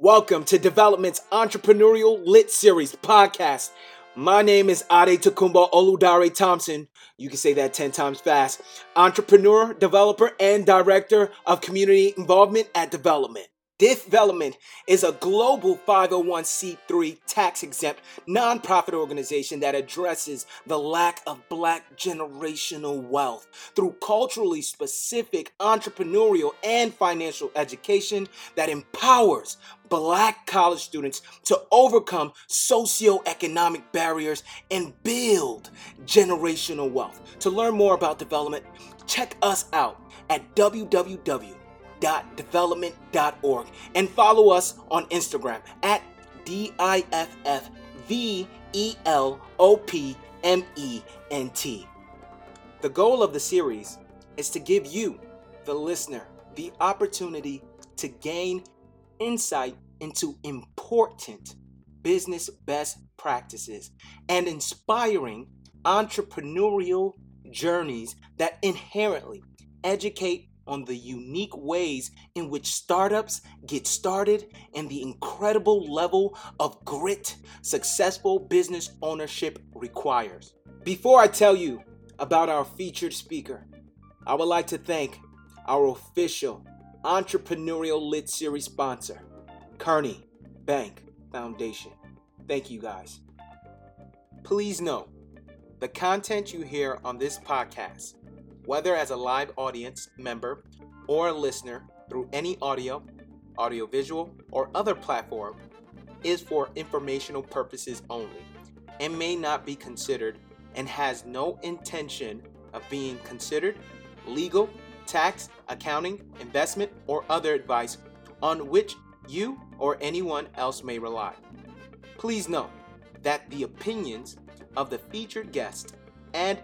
Welcome to Development's Entrepreneurial Lit Series podcast. My name is Ade Takumba Oludare Thompson. You can say that 10 times fast. Entrepreneur, developer, and director of community involvement at Development. Development is a global 501c3 tax exempt nonprofit organization that addresses the lack of black generational wealth through culturally specific entrepreneurial and financial education that empowers black college students to overcome socioeconomic barriers and build generational wealth. To learn more about development, check us out at www development.org and follow us on Instagram at D-I-F-F-V-E-L-O-P-M-E-N-T. The goal of the series is to give you, the listener, the opportunity to gain insight into important business best practices and inspiring entrepreneurial journeys that inherently educate on the unique ways in which startups get started and the incredible level of grit successful business ownership requires. Before I tell you about our featured speaker, I would like to thank our official entrepreneurial lit series sponsor, Kearny Bank Foundation. Thank you guys. Please note the content you hear on this podcast whether as a live audience member or a listener through any audio, audiovisual, or other platform, is for informational purposes only and may not be considered and has no intention of being considered legal, tax, accounting, investment, or other advice on which you or anyone else may rely. Please note that the opinions of the featured guest and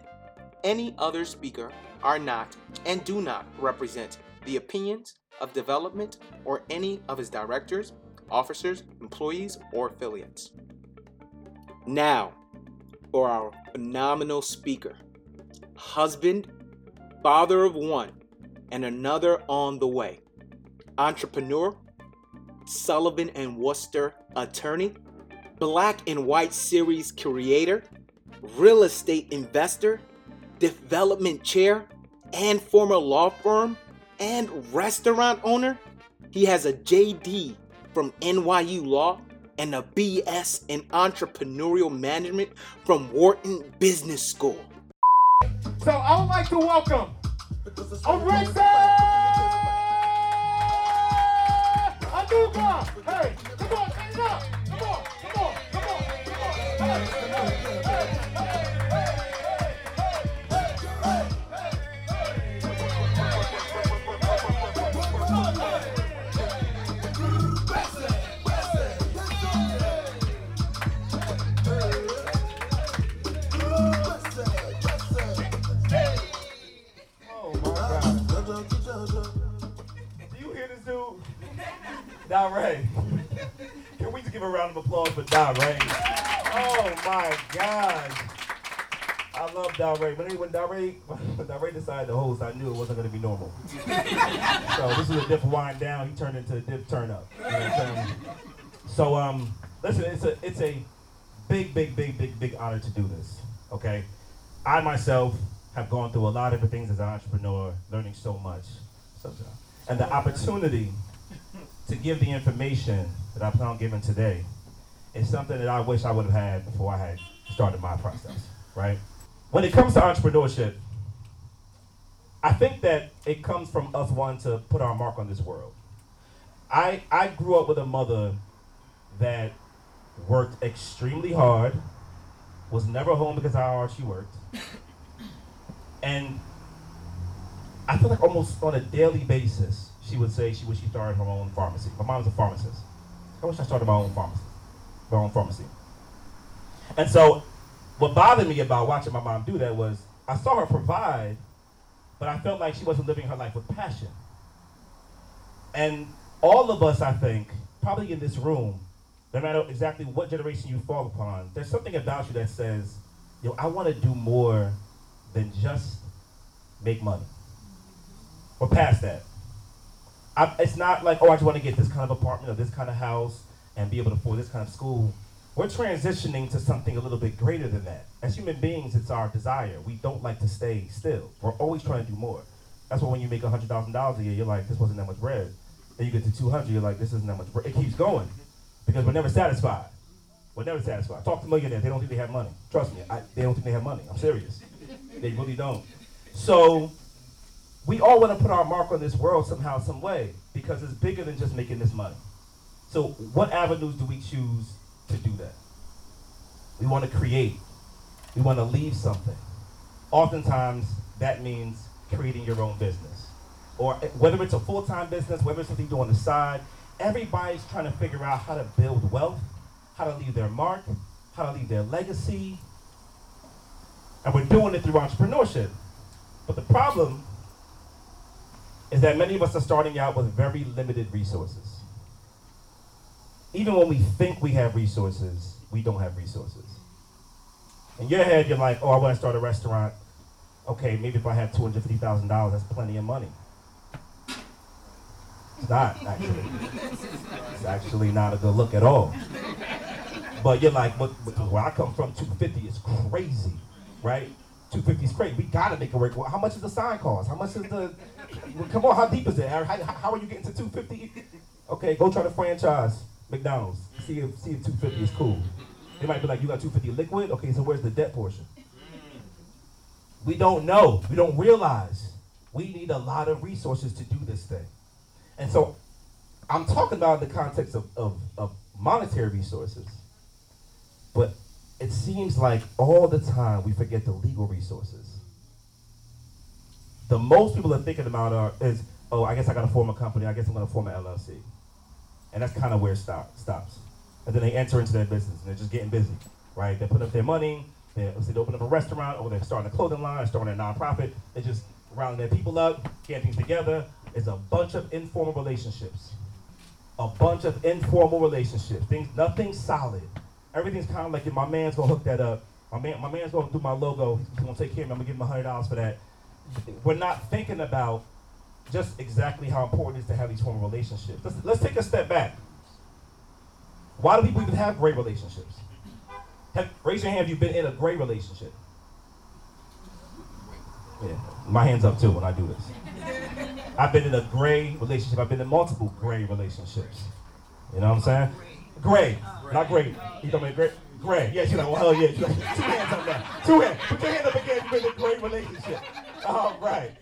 any other speaker are not and do not represent the opinions of development or any of his directors, officers, employees, or affiliates. Now, for our phenomenal speaker, husband, father of one, and another on the way, entrepreneur, Sullivan and Worcester attorney, Black and White series creator, real estate investor, development chair, and former law firm and restaurant owner. He has a JD from NYU Law and a BS in entrepreneurial management from Wharton Business School. So I would like to welcome Alexa Aduka. Hey, come Ray. Can we just give a round of applause for Ray? Oh my God. I love Ray. When, when Ray, when Ray decided to host, I knew it wasn't going to be normal. so this was a diff wind down. He turned into a diff turn up. You know so um, listen, it's a it's a big, big, big, big, big honor to do this. Okay, I myself have gone through a lot of different things as an entrepreneur, learning so much, and the opportunity to give the information that I plan on giving today is something that I wish I would have had before I had started my process, right? When it comes to entrepreneurship, I think that it comes from us wanting to put our mark on this world. I, I grew up with a mother that worked extremely hard, was never home because of how hard she worked. And I feel like almost on a daily basis, she would say she wish she started her own pharmacy. My mom's a pharmacist. I wish I started my own pharmacy, my own pharmacy. And so, what bothered me about watching my mom do that was I saw her provide, but I felt like she wasn't living her life with passion. And all of us, I think, probably in this room, no matter exactly what generation you fall upon, there's something about you that says, yo, I want to do more than just make money. Or past that. I, it's not like, oh, I just want to get this kind of apartment or this kind of house and be able to afford this kind of school. We're transitioning to something a little bit greater than that. As human beings, it's our desire. We don't like to stay still. We're always trying to do more. That's why when you make hundred thousand dollars a year, you're like, this wasn't that much bread. Then you get to two hundred, you're like, this isn't that much bread. It keeps going because we're never satisfied. We're never satisfied. Talk to millionaires; they don't think they have money. Trust me, I, they don't think they have money. I'm serious. They really don't. So we all want to put our mark on this world somehow, some way, because it's bigger than just making this money. So what avenues do we choose to do that? We want to create. We want to leave something. Oftentimes, that means creating your own business. Or eh, whether it's a full-time business, whether it's something you do on the side, everybody's trying to figure out how to build wealth, how to leave their mark, how to leave their legacy. And we're doing it through entrepreneurship. But the problem is that many of us are starting out with very limited resources. Even when we think we have resources, we don't have resources. In your head, you're like, oh, I want to start a restaurant. Okay, maybe if I have $250,000, that's plenty of money. It's not, actually. It's actually not a good look at all. But you're like, but where I come from, 250 is crazy, right? 250 is crazy. We gotta make it work. Well, how much is the sign cost? How much is the? Well, come on, how deep is it? How, how, are you getting to 250? Okay, go try to franchise McDonald's. See if see if 250 is cool. They might be like, you got 250 liquid. Okay, so where's the debt portion? We don't know. We don't realize we need a lot of resources to do this thing. And so I'm talking about in the context of, of, of monetary resources. But it seems like all the time we forget the legal resources. The most people are thinking about are is, oh, I guess I got to form a company. I guess I'm going to form an LLC, and that's kind of where it stop, stops. And then they enter into their business and they're just getting busy, right? They put up their money. They, they open up a restaurant or they're starting a clothing line, starting a nonprofit. They're just rounding their people up, getting things together. It's a bunch of informal relationships, a bunch of informal relationships. Things, nothing solid everything's kind of like my man's gonna hook that up. My man, my man's gonna do my logo. He's gonna take care of me. I'm gonna give him hundred dollars for that. We're not thinking about just exactly how important it is to have these formal relationships. Let's, let's take a step back. Why do people even have great relationships? Have, raise your hand if you've been in a great relationship. Yeah, my hand's up too when I do this. I've been in a gray relationship. I've been in multiple gray relationships. You know what I'm saying? Gray. Not great. You told me great. Gray. Yeah, she's like, well, yeah. She's like, two hands up now. Two hands. Put your hand up again You've been in a great relationship. All right.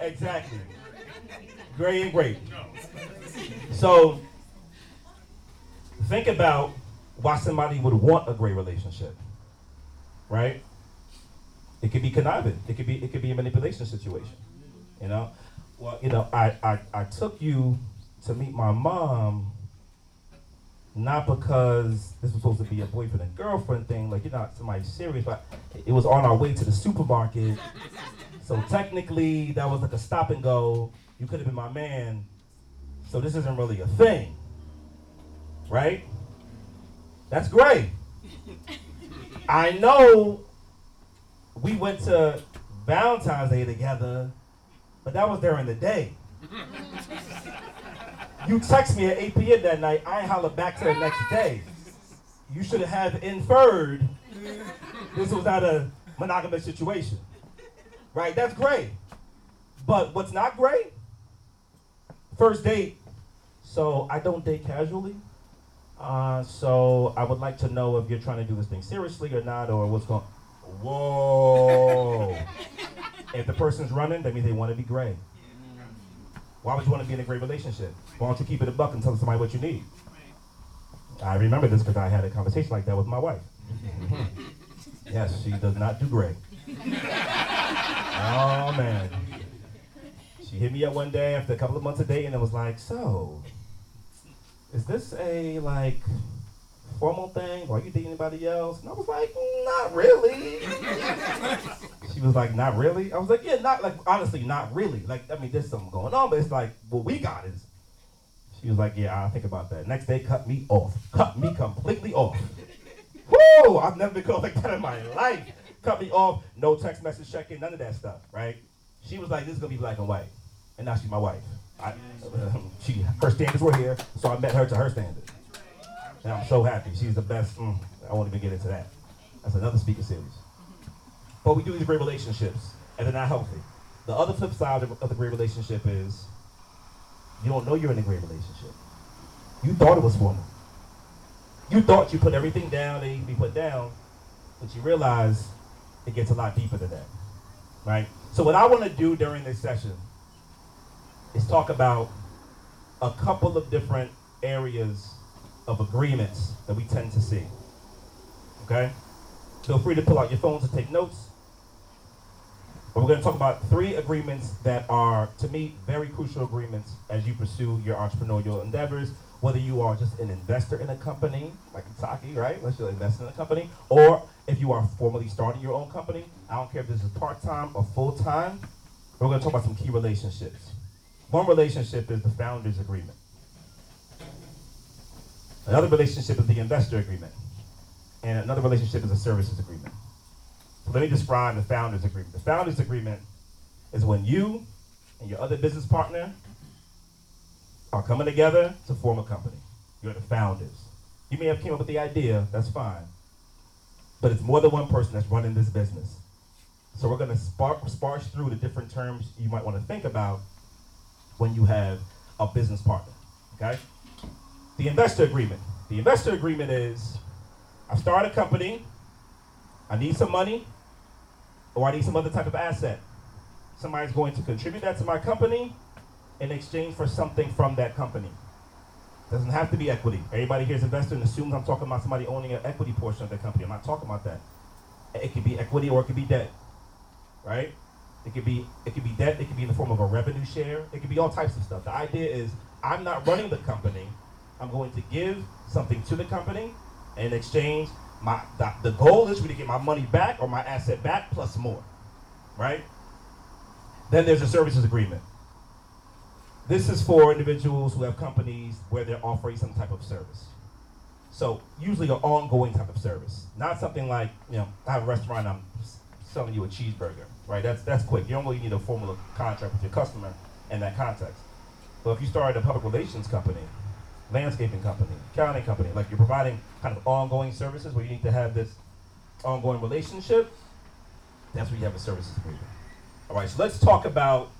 Exactly. Gray and great. So think about why somebody would want a great relationship. Right? It could be conniving. It could be it could be a manipulation situation. You know? Well, you know, I, I, I took you to meet my mom not because this was supposed to be a boyfriend and girlfriend thing, like you're not somebody serious, but it was on our way to the supermarket. So technically, that was like a stop and go. You could have been my man. So this isn't really a thing, right? That's great. I know we went to Valentine's Day together, but that was during the day. You text me at 8 p.m. that night. I ain't holler back to the next day. You should have inferred this was not a monogamous situation. Right? That's great. But what's not great? First date. So I don't date casually. Uh, so I would like to know if you're trying to do this thing seriously or not, or what's going. Whoa! if the person's running, that means they want to be gray. Why would you want to be in a great relationship? Why don't you keep it a buck and tell somebody what you need? I remember this because I had a conversation like that with my wife. yes, she does not do great. oh man. She hit me up one day after a couple of months of dating and was like, so, is this a like formal thing? Or are you dating anybody else? And I was like, not really. she was like, not really? I was like, yeah, not like, honestly, not really. Like, I mean, there's something going on, but it's like, what we got is. She was like, yeah, I'll think about that. Next day, cut me off. Cut me completely off. Woo! I've never been called like that in my life. Cut me off. No text message checking, none of that stuff, right? She was like, this is to be black and white. And now she's my wife. I, she, her standards were here, so I met her to her standards. And I'm so happy. She's the best. Mm, I won't even get into that. That's another speaker series. But we do these great relationships, and they're not healthy. The other flip side of the great relationship is you don't know you're in a great relationship. You thought it was formal. You thought you put everything down that you can be put down, but you realize it gets a lot deeper than that. Right? So what I want to do during this session is talk about a couple of different areas of agreements that we tend to see. Okay? Feel free to pull out your phones and take notes. But we're going to talk about three agreements that are, to me, very crucial agreements as you pursue your entrepreneurial endeavors. Whether you are just an investor in a company, like Taki, right? Unless you're investing in a company, or if you are formally starting your own company. I don't care if this is part time or full time. We're going to talk about some key relationships. One relationship is the founder's agreement. Another relationship is the investor agreement. And another relationship is a services agreement. So let me describe the founder's agreement. The founder's agreement is when you and your other business partner are coming together to form a company. You're the founders. You may have came up with the idea, that's fine. But it's more than one person that's running this business. So we're going to spark, sparse through the different terms you might want to think about when you have a business partner. Okay? The investor agreement. The investor agreement is I start a company, I need some money, or I need some other type of asset. Somebody's going to contribute that to my company in exchange for something from that company. Doesn't have to be equity. Everybody here is investor and assumes I'm talking about somebody owning an equity portion of the company. I'm not talking about that. It could be equity or it could be debt. Right? It could be it could be debt, it could be in the form of a revenue share, it could be all types of stuff. The idea is I'm not running the company. I'm going to give something to the company in exchange. My the, the goal is for me to get my money back or my asset back plus more. Right? Then there's a services agreement. This is for individuals who have companies where they're offering some type of service. So usually an ongoing type of service, not something like you know I have a restaurant I'm selling you a cheeseburger, right? That's that's quick. You don't really need a formal contract with your customer in that context. But if you started a public relations company, landscaping company, accounting company, like you're providing kind of ongoing services where you need to have this ongoing relationship, that's where you have a services agreement. All right, so let's talk about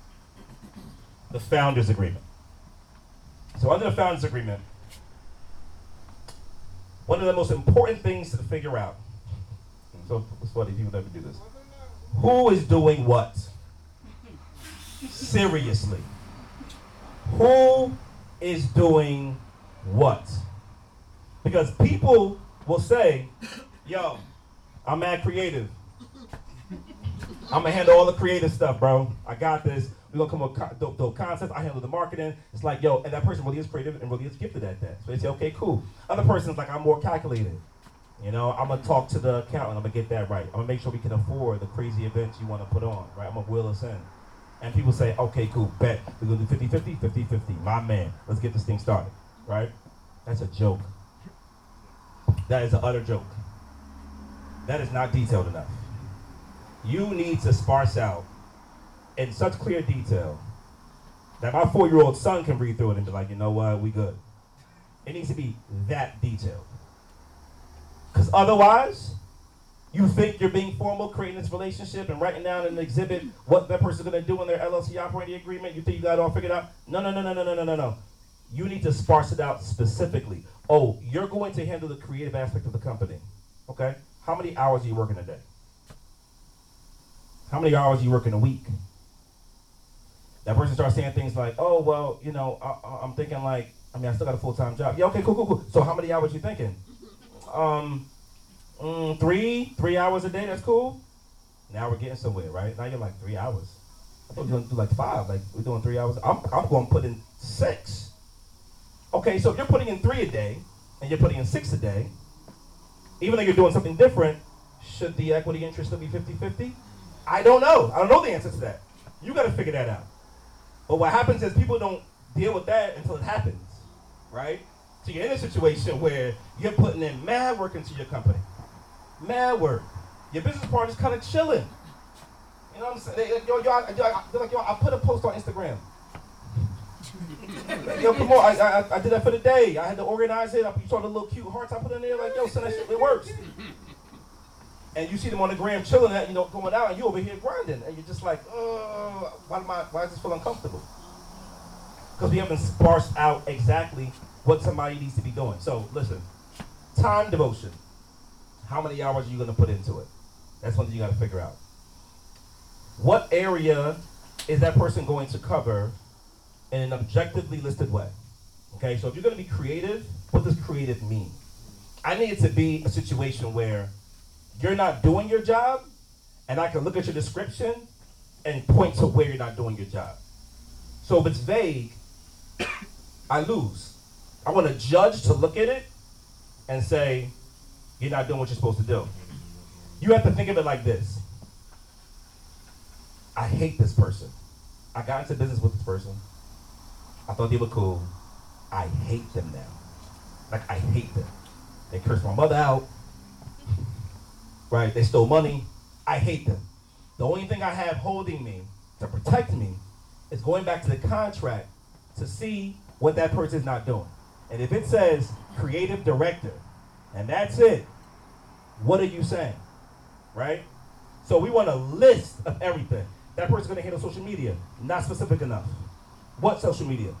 the founders agreement. So under the founders agreement, one of the most important things to figure out. So it's funny people never do this. Who is doing what? Seriously. Who is doing what? Because people will say, yo, I'm mad creative. I'm gonna handle all the creative stuff, bro. I got this. We're gonna come up with dope, dope concepts. I handle the marketing. It's like, yo, and that person really is creative and really is gifted at that. So they say, okay, cool. Other person's like, I'm more calculated. You know, I'm gonna talk to the accountant. I'm gonna get that right. I'm gonna make sure we can afford the crazy events you want to put on, right? I'm gonna wheel us in. And people say, okay, cool, bet. We're gonna do 50 50, 50 50. My man, let's get this thing started, right? That's a joke. That is an utter joke. That is not detailed enough. You need to sparse out in such clear detail that my four year old son can read through it and be like, you know what, we good. It needs to be that detailed. Because otherwise, you think you're being formal, creating this relationship and writing down an exhibit what that person's gonna do in their LLC operating agreement. You think you got it all figured out? No, no, no, no, no, no, no, no, no. You need to sparse it out specifically. Oh, you're going to handle the creative aspect of the company. Okay? How many hours are you working a day? How many hours are you working a week? That person starts saying things like, "Oh, well, you know, I, am thinking like, I mean, I still got a full time job. Yeah, okay, cool, cool, cool. So how many hours are you thinking? Um, mm, three, three hours a day. That's cool. Now we're getting somewhere, right? Now you're like three hours. I thought you were gonna do like five. Like we're doing three hours. I'm, I'm going to put in six. Okay, so if you're putting in three a day and you're putting in six a day, even though you're doing something different, should the equity interest still be 50-50? I don't know. I don't know the answer to that. You got to figure that out. But what happens is people don't deal with that until it happens, right? So you're in a situation where you're putting in mad work into your company, mad work. Your business partner's kind of chilling. You know what I'm saying? Yo, yo, yo, yo, like, yo, I put a post on Instagram. Yo, come on, I, I, I did that for the day. I had to organize it. You saw the little cute hearts I put in there, like, yo, send that shit, it works. And you see them on the gram chilling that, you know, going out, and you over here grinding, and you're just like, oh, why am I, why does this feel uncomfortable? Because we haven't sparsed out exactly what somebody needs to be doing. So listen, time devotion. How many hours are you going to put into it? That's one thing you got to figure out. What area is that person going to cover in an objectively listed way? Okay, so if you're to be creative, what does creative mean? I need it to be a situation where you're not doing your job, and I can look at your description and point to where you're not doing your job. So if it's vague, I lose. I want a judge to look at it and say, you're not doing what you're supposed to do. You have to think of it like this. I hate this person. I got into business with this person. I thought they were cool. I hate them now. Like I hate them. They cursed my mother out. Right? They stole money. I hate them. The only thing I have holding me to protect me is going back to the contract to see what that person is not doing. And if it says creative director, and that's it, what are you saying? Right? So we want a list of everything. That person's gonna handle social media, not specific enough. What social media?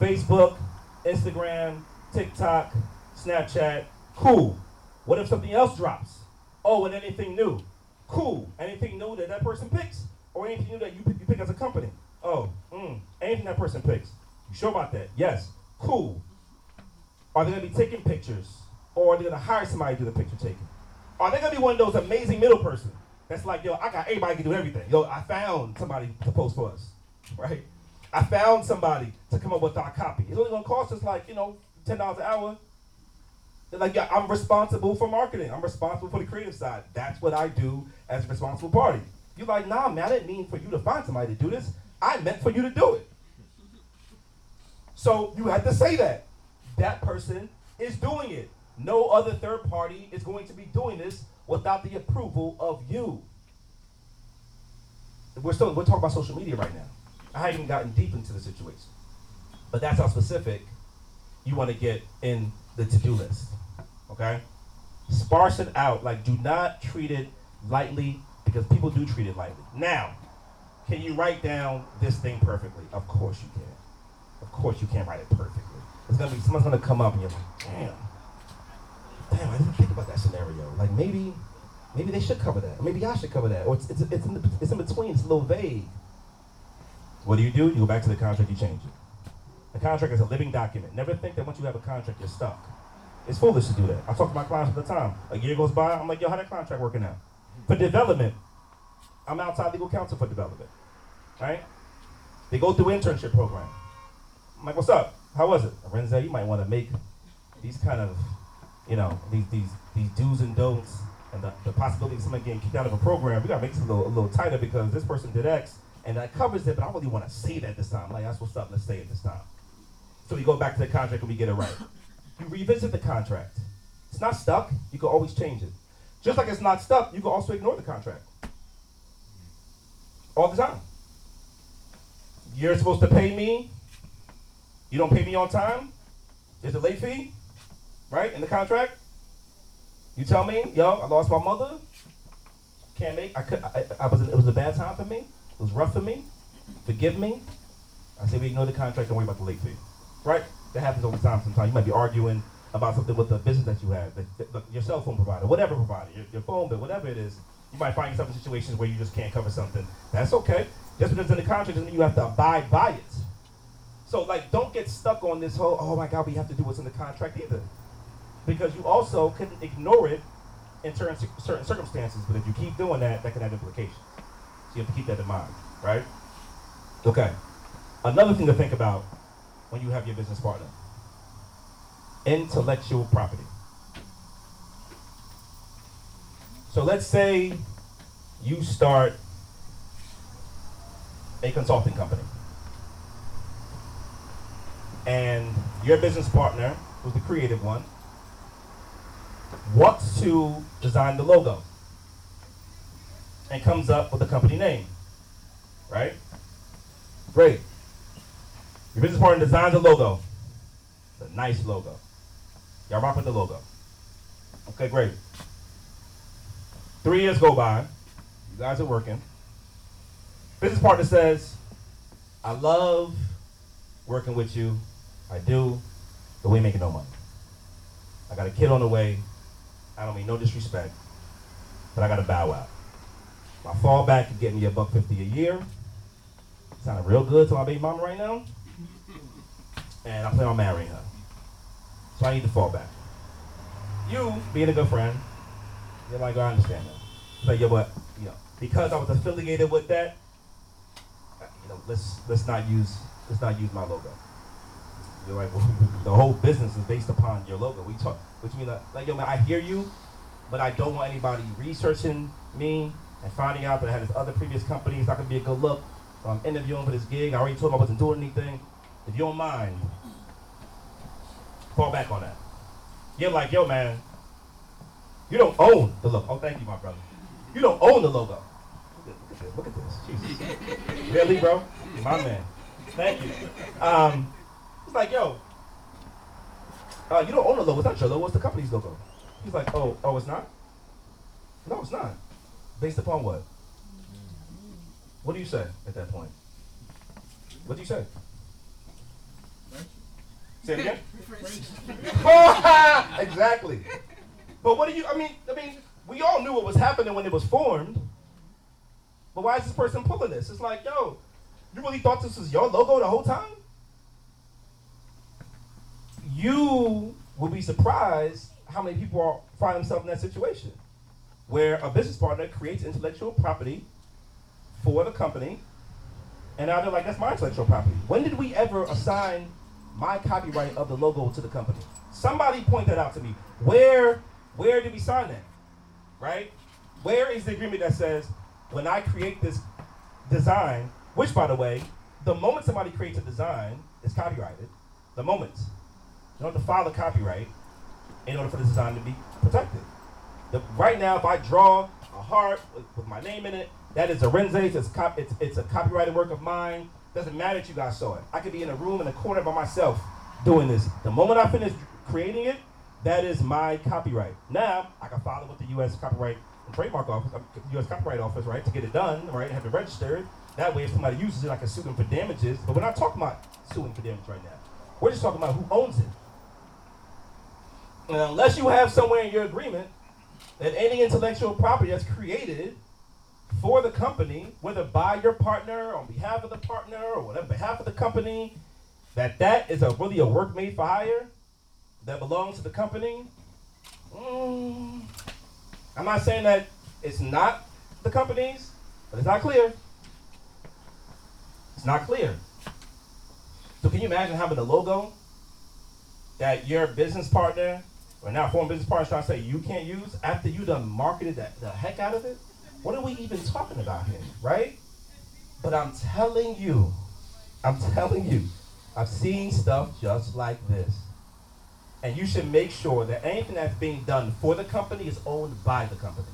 Facebook, Instagram, TikTok, Snapchat. Cool. What if something else drops? Oh, and anything new? Cool. Anything new that that person picks? Or anything new that you pick, you pick as a company? Oh, mm, anything that person picks. You sure about that? Yes. Cool. Are they gonna be taking pictures? Or are they gonna hire somebody to do the picture taking? Are they gonna be one of those amazing middle person that's like, yo, I got everybody can do everything. Yo, I found somebody to post for us, right? I found somebody to come up with our copy. It's only gonna cost us like, you know, ten dollars an hour. They're like, yeah, I'm responsible for marketing. I'm responsible for the creative side. That's what I do as a responsible party. You're like, nah, man, I didn't mean for you to find somebody to do this. I meant for you to do it. So you have to say that. That person is doing it. No other third party is going to be doing this without the approval of you. We're still we're talking about social media right now. I haven't even gotten deep into the situation. But that's how specific you want to get in the to-do list. Okay? Sparse it out. Like do not treat it lightly because people do treat it lightly. Now, can you write down this thing perfectly? Of course you can. Of course you can't write it perfectly. It's gonna be someone's gonna come up and you're like, damn, damn, I didn't think about that scenario. Like maybe, maybe they should cover that. Or maybe I should cover that. Or it's it's it's in, the, it's in between. It's a little vague. What do you do? You go back to the contract. You change it. The contract is a living document. Never think that once you have a contract, you're stuck. It's foolish to do that. I talk to my clients all the time. A year goes by, I'm like, yo, how that contract working out? For development, I'm outside legal counsel for development. Right? They go through internship program. I'm like, what's up? How was it? Renzel, you might want to make these kind of, you know, these these these do's and don'ts and the, the possibility of somebody getting kicked out of a program, we gotta make this a little, a little tighter because this person did X and that covers it, but I really want to say that this time. Like, that's what's up, let's say it this time. So we go back to the contract and we get it right. You revisit the contract. It's not stuck, you can always change it. Just like it's not stuck, you can also ignore the contract. All the time. You're supposed to pay me you don't pay me on time, there's a late fee, right, in the contract. You tell me, yo, I lost my mother. Can't make. I could. I, I was. It was a bad time for me. It was rough for me. Forgive me. I say we ignore the contract. Don't worry about the late fee. Right? That happens all the time. Sometimes you might be arguing about something with the business that you have, your cell phone provider, whatever provider, your, your phone bill, whatever it is. You might find yourself in situations where you just can't cover something. That's okay. Just because it's in the contract doesn't mean you have to abide by it. So like, don't get stuck on this whole, oh my God, we have to do what's in the contract either. Because you also can ignore it in certain, certain circumstances, but if you keep doing that, that can have implications. So you have to keep that in mind, right? Okay. Another thing to think about when you have your business partner. Intellectual property. So let's say you start a consulting company and your business partner, who's the creative one, wants to design the logo and comes up with a company name, right? Great. Your business partner designs a logo. It's a nice logo. Y'all rock with the logo. Okay, great. Three years go by. You guys are working. Business partner says, I love working with you. I do. But we ain't making no money. I got a kid on the way. I don't mean no disrespect, but I got to bow out. My fallback can get me a buck fifty a year. Sounding real good to my baby mama right now. And I plan on marrying her. So I need to fall back. You, being a good friend, you're like, I understand that. Like, yeah, but you know, because I was affiliated with that, you know, let's let's not use let's not use my logo. You're like, well, the whole business is based upon your logo. We talk, which means like, like, yo, man, I hear you, but I don't want anybody researching me and finding out that I had this other previous company. It's not gonna be a good look. So I'm interviewing for this gig. I already told him I wasn't doing anything. If you don't mind, fall back on that. You're like, yo, man, you don't own the logo. Oh, thank you, my brother. You don't own the logo. Look at, this. Look at this. Jesus. really, bro? My man. Thank you. Um, it's like, yo, uh, you don't own the logo. It's not your logo. It's the company's logo. He's like, oh, oh, it's not? No, it's not. Based upon what? What do you say at that point? What do you say? Say it again. exactly. But what do you? I mean, I mean, we all knew what was happening when it was formed. But why is this person pulling this? It's like, yo, you really thought this was your logo the whole time? You will be surprised how many people are, find themselves in that situation where a business partner creates intellectual property for the company, and now they're like, that's my intellectual property. When did we ever assign my copyright of the logo to the company? Somebody point that out to me. Where where did we sign that? Right? Where is the agreement that says when I create this design, which by the way, the moment somebody creates a design, it's copyrighted. The moment. You don't have to file a copyright in order for the design to be protected. The, right now, if I draw a heart with, with my name in it, that is a Renze's. It's, cop, it's, it's a copyrighted work of mine. Doesn't matter if you guys saw it. I could be in a room in a corner by myself doing this. The moment I finish creating it, that is my copyright. Now I can file it with the U.S. Copyright and Trademark Office, U.S. Uh, Copyright Office, right, to get it done, right, have it registered. That way, if somebody uses it, I can sue them for damages. But we're not talking about suing for damage right now. We're just talking about who owns it. And unless you have somewhere in your agreement that any intellectual property that's created for the company, whether by your partner, on behalf of the partner, or whatever, behalf of the company, that that is a really a work made for hire that belongs to the company. Mm, I'm not saying that it's not the company's, but it's not clear. It's not clear. So can you imagine having a logo that your business partner or now former business partners trying to say you can't use after you done marketed the, the heck out of it? What are we even talking about here, right? But I'm telling you, I'm telling you, I've seen stuff just like this. And you should make sure that anything that's being done for the company is owned by the company.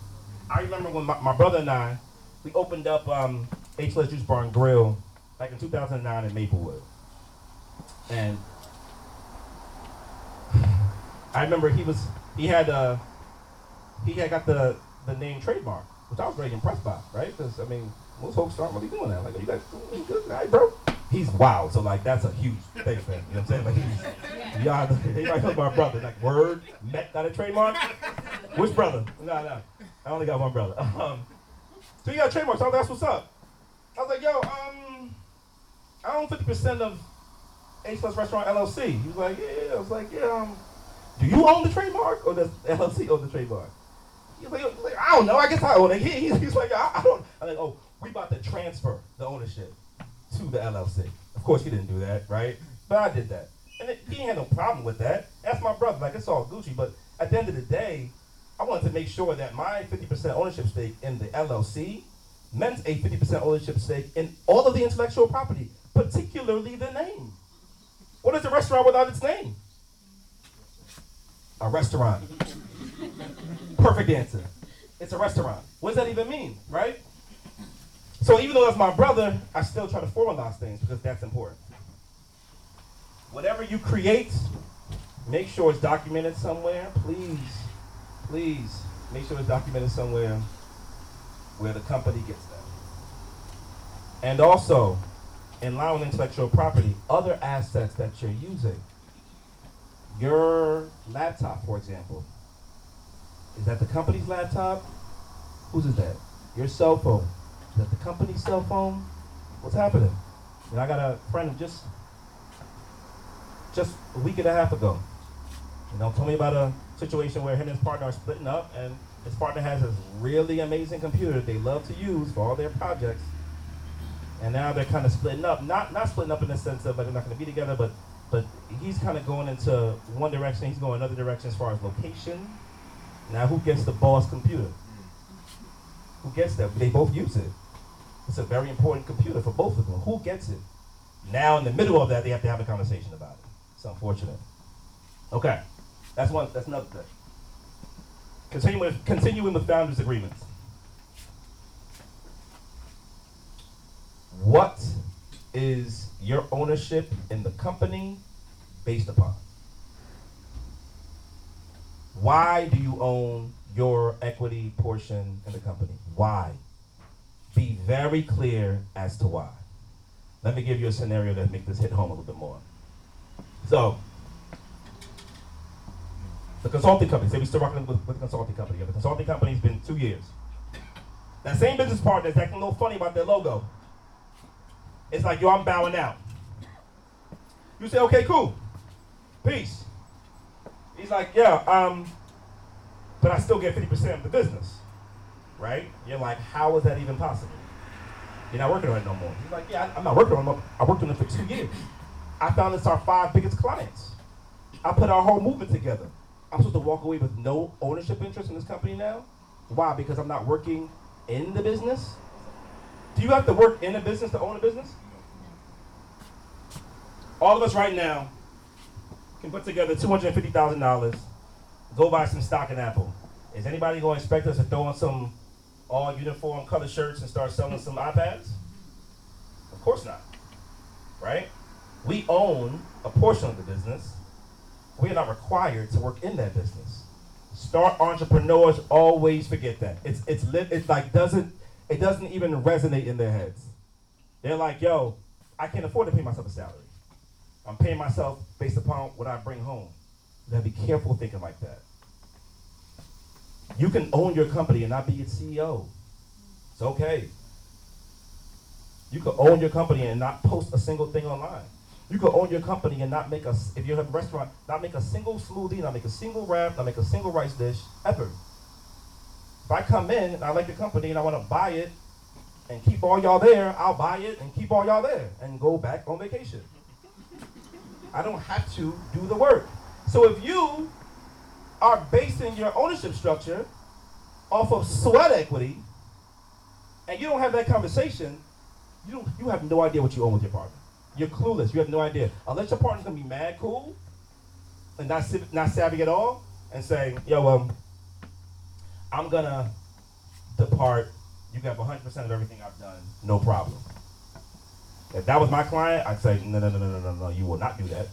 I remember when my, my brother and I, we opened up um, HLS Juice Bar and Grill back in 2009 in Maplewood. And I remember he was, he had, uh, he had got the, the name trademark which I was very impressed by, right? Because I mean, most folks aren't really doing that. Like, you guys doing good, right, bro? He's wild, so like that's a huge thing for him. You know what I'm saying? Like he's yeah, everybody knows my brother. Like word, met got a trademark. Which brother? No, no, I only got one brother. Um, so you got a trademark. So I was like, that's what's up. I was like, yo, um, I own 50% of H Plus Restaurant LLC. He was like, yeah. I was like, yeah. Um, do you own the trademark or does LLC own the trademark? He's like, I don't know. I guess I own it. He, he's, like, I, I don't. I'm like, oh, we about to transfer the ownership to the LLC. Of course, he didn't do that, right? But I did that. And it, he had no problem with that. That's my brother. Like, it's all Gucci. But at the end of the day, I wanted to make sure that my 50% ownership stake in the LLC meant a 50% ownership stake in all of the intellectual property, particularly the name. What is a restaurant without its name? A restaurant. Perfect answer. It's a restaurant. What does that even mean, right? So even though that's my brother, I still try to formalize things because that's important. whatever you create, make sure it's documented somewhere. Please, please, make sure it's documented somewhere where the company gets that. And also, in line with intellectual property, other assets that you're using. Your laptop, for example. Is that the company's laptop? Whose is that? Your cell phone. Is that the company's cell phone? What's happening? And I got a friend just just a week and a half ago. You know, told me about a situation where him and his partner are splitting up and his partner has this really amazing computer they love to use for all their projects. And now they're kind of splitting up. Not not splitting up in the sense of like they're not gonna be together, but but he's kind of going into one direction, he's going another direction as far as location. Now who gets the boss computer? Who gets that? They both use it. It's a very important computer for both of them. Who gets it? Now in the middle of that, they have to have a conversation about it. It's unfortunate. Okay, that's one. That's another thing. Continuing with, continuing with founders agreements. What is your ownership in the company based upon? Why do you own your equity portion in the company? Why? Be very clear as to why. Let me give you a scenario that make this hit home a little bit more. So, the consulting company, say we're still working with, with the consulting company. The consulting company's been two years. That same business partner is acting a little funny about their logo. It's like, yo, I'm bowing out. You say, okay, cool. Peace. He's like, yeah, um, but I still get 50% of the business. Right? You're like, how is that even possible? You're not working on it no more. He's like, yeah, I'm not working on it. I worked on it for two years. I found it's our five biggest clients. I put our whole movement together. I'm supposed to walk away with no ownership interest in this company now? Why? Because I'm not working in the business? Do you have to work in a business to own a business? All of us right now can put together $250,000, go buy some stock in Apple. Is anybody going to expect us to throw on some all uniform color shirts and start selling some iPads? Of course not. Right? We own a portion of the business. We are not required to work in that business. Start entrepreneurs always forget that. It's it's lit, it's like doesn't it doesn't even resonate in their heads. They're like, yo, I can't afford to pay myself a salary. I'm paying myself based upon what I bring home. You gotta be careful thinking like that. You can own your company and not be its CEO. It's okay. You can own your company and not post a single thing online. You could own your company and not make a, if you have a restaurant, not make a single smoothie, not make a single wrap, not make a single rice dish, ever. If I come in and I like the company and I want to buy it and keep all y'all there, I'll buy it and keep all y'all there and go back on vacation. I don't have to do the work. So if you are basing your ownership structure off of sweat equity and you don't have that conversation, you don't, you have no idea what you own with your partner. You're clueless. You have no idea. Unless your partner's gonna be mad cool and not not savvy at all, and say, "Yo, um, I'm gonna depart. You got 100% of everything I've done. No problem." If that was my client, I'd say, "No, no, no, no, no, no, no. You will not do that.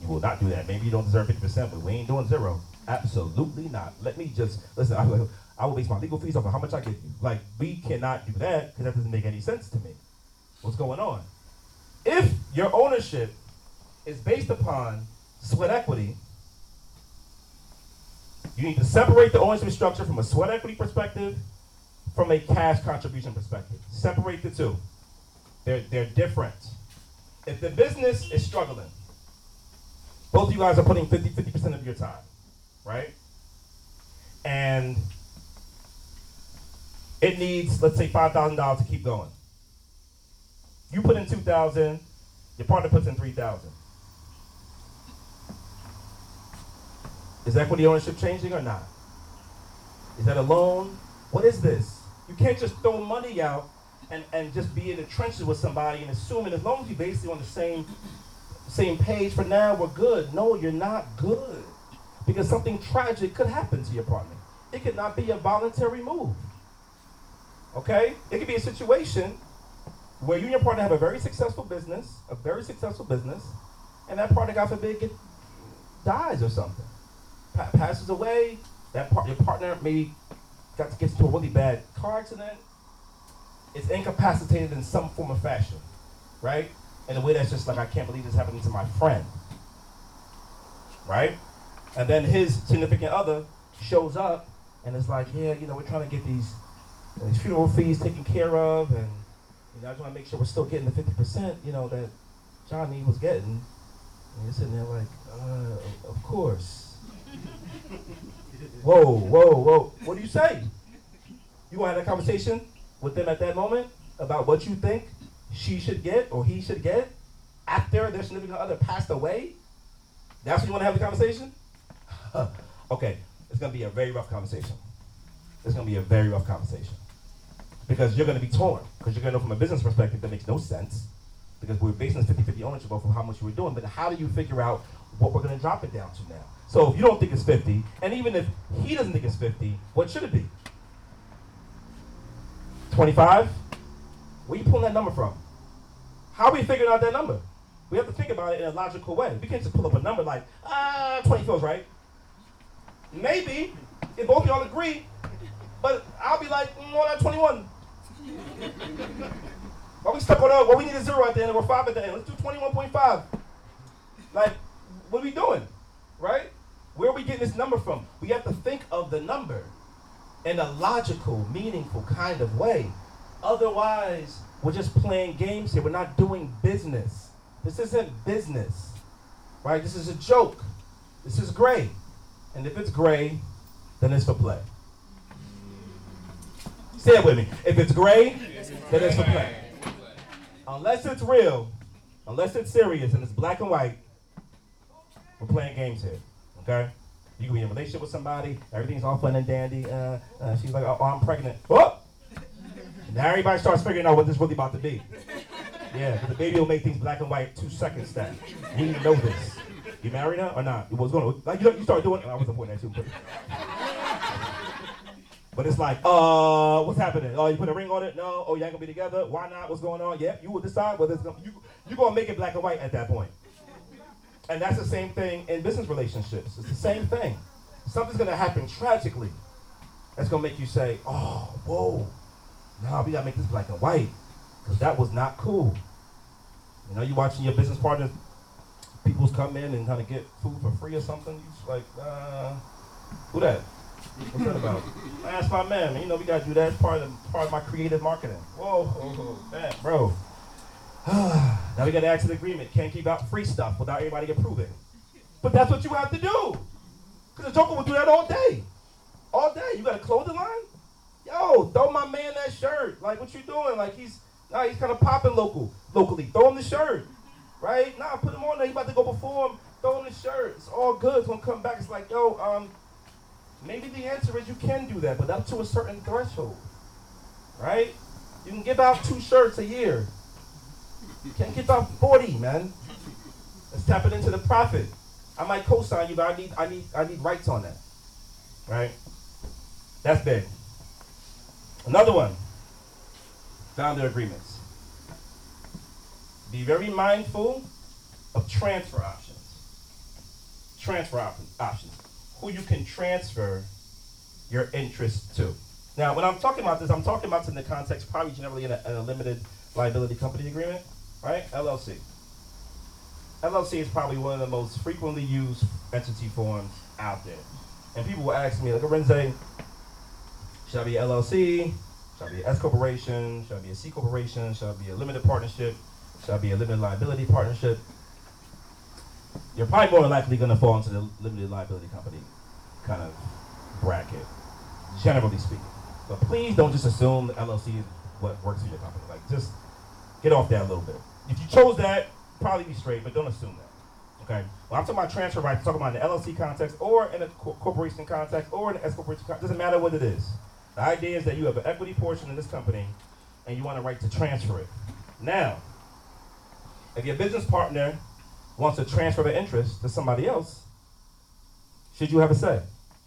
You will not do that. Maybe you don't deserve 50%, but we ain't doing zero. Absolutely not. Let me just listen. I, I will base my legal fees off of how much I you. Like we cannot do that because that doesn't make any sense to me. What's going on? If your ownership is based upon sweat equity, you need to separate the ownership structure from a sweat equity perspective from a cash contribution perspective. Separate the two. They're, they're different. If the business is struggling, both of you guys are putting 50 50% of your time, right? And it needs, let's say, $5,000 to keep going. You put in 2,000, your partner puts in 3,000. Is equity ownership changing or not? Is that a loan? What is this? You can't just throw money out and, and just be in the trenches with somebody and assuming as long as you're basically on the same same page for now, we're good. No, you're not good. Because something tragic could happen to your partner. It could not be a voluntary move. Okay? It could be a situation where you and your partner have a very successful business, a very successful business, and that partner, God forbid, get, dies or something, pa- passes away, that part, your partner maybe got to get into a really bad car accident, it's incapacitated in some form or fashion, right? In a way that's just like, I can't believe this happening to my friend, right? And then his significant other shows up and it's like, yeah, you know, we're trying to get these, these funeral fees taken care of, and you know, I just want to make sure we're still getting the fifty percent, you know, that Johnny was getting. And you're sitting there like, uh, of course. whoa, whoa, whoa! What do you say? You want to have a conversation with them at that moment about what you think she should get or he should get after their significant other passed away? That's when you want to have the conversation? okay, it's going to be a very rough conversation. It's going to be a very rough conversation. Because you're going to be torn. Because you're going to know from a business perspective that makes no sense. Because we're basing this 50-50 ownership off of how much you were doing. But how do you figure out what we're going to drop it down to now? So if you don't think it's 50, and even if he doesn't think it's 50, what should it be? 25? Where you pulling that number from? How are we figuring out that number? We have to think about it in a logical way. We can't just pull up a number like, ah, 20 feels right. Maybe, if both y'all agree, but I'll be like, mm, not 21. Why we stuck on that? Well, we need a zero at the end, or five at the end. Let's do 21.5. Like, what are we doing? Right? Where are we getting this number from? We have to think of the number in a logical, meaningful kind of way. Otherwise, we're just playing games here. We're not doing business. This isn't business. Right? This is a joke. This is gray. And if it's gray, then it's for play. Say it with me. If it's gray, then it's for play. Unless it's real, unless it's serious and it's black and white, we're playing games here. Okay? You can be in a relationship with somebody, everything's all fun and dandy. Uh, uh, she's like, oh, I'm pregnant. Oh! Now everybody starts figuring out what this really about to be. Yeah, but the baby will make things black and white two seconds that. We need to know this. You married her or not? What's going on? Like you, you start doing. I wasn't pointing at you. But, but it's like, uh, what's happening? Oh, you put a ring on it? No. Oh, you ain't gonna be together? Why not? What's going on? Yeah, you will decide whether it's gonna. You you gonna make it black and white at that point. And that's the same thing in business relationships. It's the same thing. Something's gonna happen tragically. That's gonna make you say, oh, whoa, now we gotta make this black and white, because that was not cool. You know, you watching your business partners people's come in and kind of get food for free or something. You just like, uh, who that? What's that about? That's my man. You know, we gotta do that. It's part of part of my creative marketing. Whoa, whoa, man, bro. now we got to exit agreement. Can't keep out free stuff without everybody approving. But that's what you have to do. Because the Joker will do that all day. All day. You got a clothing line? Yo, throw my man that shirt. Like, what you doing? Like, he's, nah, he's kind of popping local, locally. Throw him the shirt right? Nah, put him on there. He about to go perform. Throw him the shirt. It's all good. It's gonna come back. It's like, yo, um, maybe the answer is you can do that, but up to a certain threshold, right? You can give out two shirts a year. You can't give out forty, man. Let's tap it into the profit. I might co-sign you, but I need, I need, I need rights on that, right? That's big. Another one. Founder agreements. Be very mindful of transfer options. Transfer op- options. Who you can transfer your interest to. Now, when I'm talking about this, I'm talking about this in the context probably generally in a, in a limited liability company agreement, right? LLC. LLC is probably one of the most frequently used entity forms out there. And people will ask me, like, Renze, should I be LLC? Should I be an S corporation? Should I be a C corporation? Should I be a limited partnership? shall I be a limited liability partnership. You're probably more likely going to fall into the limited liability company kind of bracket, generally speaking. But please don't just assume the LLC is what works for your company. Like, just get off that a little bit. If you chose that, probably be straight, but don't assume that. Okay? Well, I'm talking about transfer rights, I'm talking about in the LLC context or in a co- corporation context or in an S corporation context. Doesn't matter what it is. The idea is that you have an equity portion in this company and you want a right to transfer it. Now, if your business partner wants to transfer the interest to somebody else, should you have a say?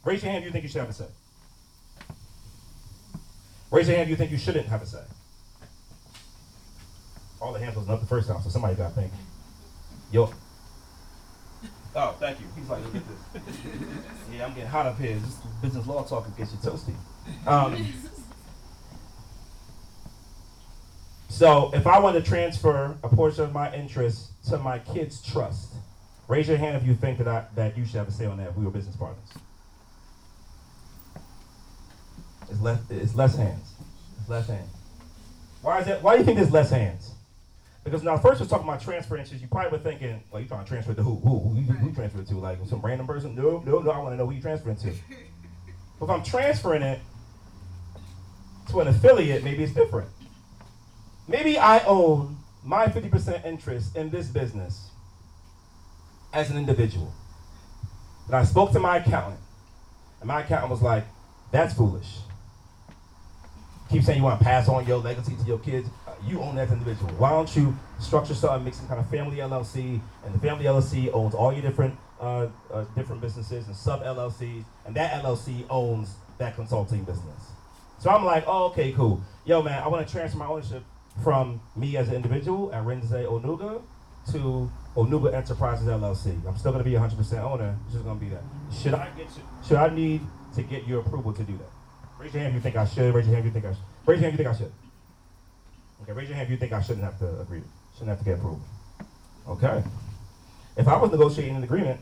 Raise your hand if you think you should have a say. Raise your hand if you think you shouldn't have a say. All the hands wasn't up the first time, so somebody got to think. Yo, Oh, thank you. He's like, look at this. yeah, I'm getting hot up here. This business law talking gets you toasty. Um, so if I want to transfer a portion of my interest to my kid's trust, raise your hand if you think that I, that you should have a say on that if we were business partners. It's less, it's less hands. It's less hands. Why is that? Why do you think there's less hands? Because now, first we're talking about transfer interest. You probably were thinking, well, you trying to transfer to who? Who? Who, who, who transfer to? Like some random person? No, no, no. I want to know who you transferring to. But if I'm transferring it to an affiliate, maybe it's different. Maybe I own my 50% interest in this business as an individual. And I spoke to my accountant, and my accountant was like, that's foolish keep saying you want to pass on your legacy to your kids. You own that individual. Why don't you structure something, make some kind of family LLC, and the family LLC owns all your different uh, uh, different businesses and sub LLCs, and that LLC owns that consulting business. So I'm like, oh, okay, cool. Yo, man, I want to transfer my ownership from me as an individual at Renze Onuga to Onuga Enterprises LLC. I'm still going to be 100% owner. It's just going to be that. Should I get you, should I need to get your approval to do that? Raise your hand if you think I should. Raise your hand if you think I should. Raise your hand if you think I should. Okay, raise your hand if you think I shouldn't have to agree. Shouldn't have to get approved. Okay. If I was negotiating an agreement,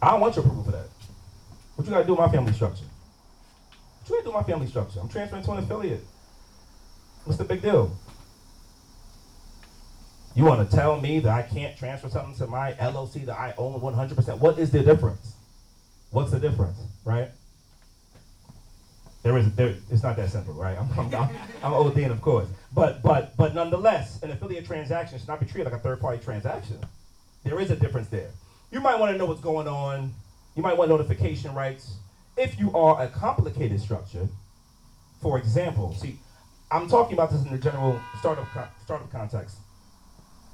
I don't want your approval for that. What you gotta do with my family structure? What you gotta do with my family structure? I'm transferring to an affiliate. What's the big deal? You want to tell me that I can't transfer something to my LLC that I own 100%? What is the difference? What's the difference, right? There is there, it's not that simple, right? I'm I'm, I'm, I'm of course, but but but nonetheless, an affiliate transaction should not be treated like a third party transaction. There is a difference there. You might want to know what's going on. You might want notification rights. If you are a complicated structure, for example, see, I'm talking about this in the general startup startup context,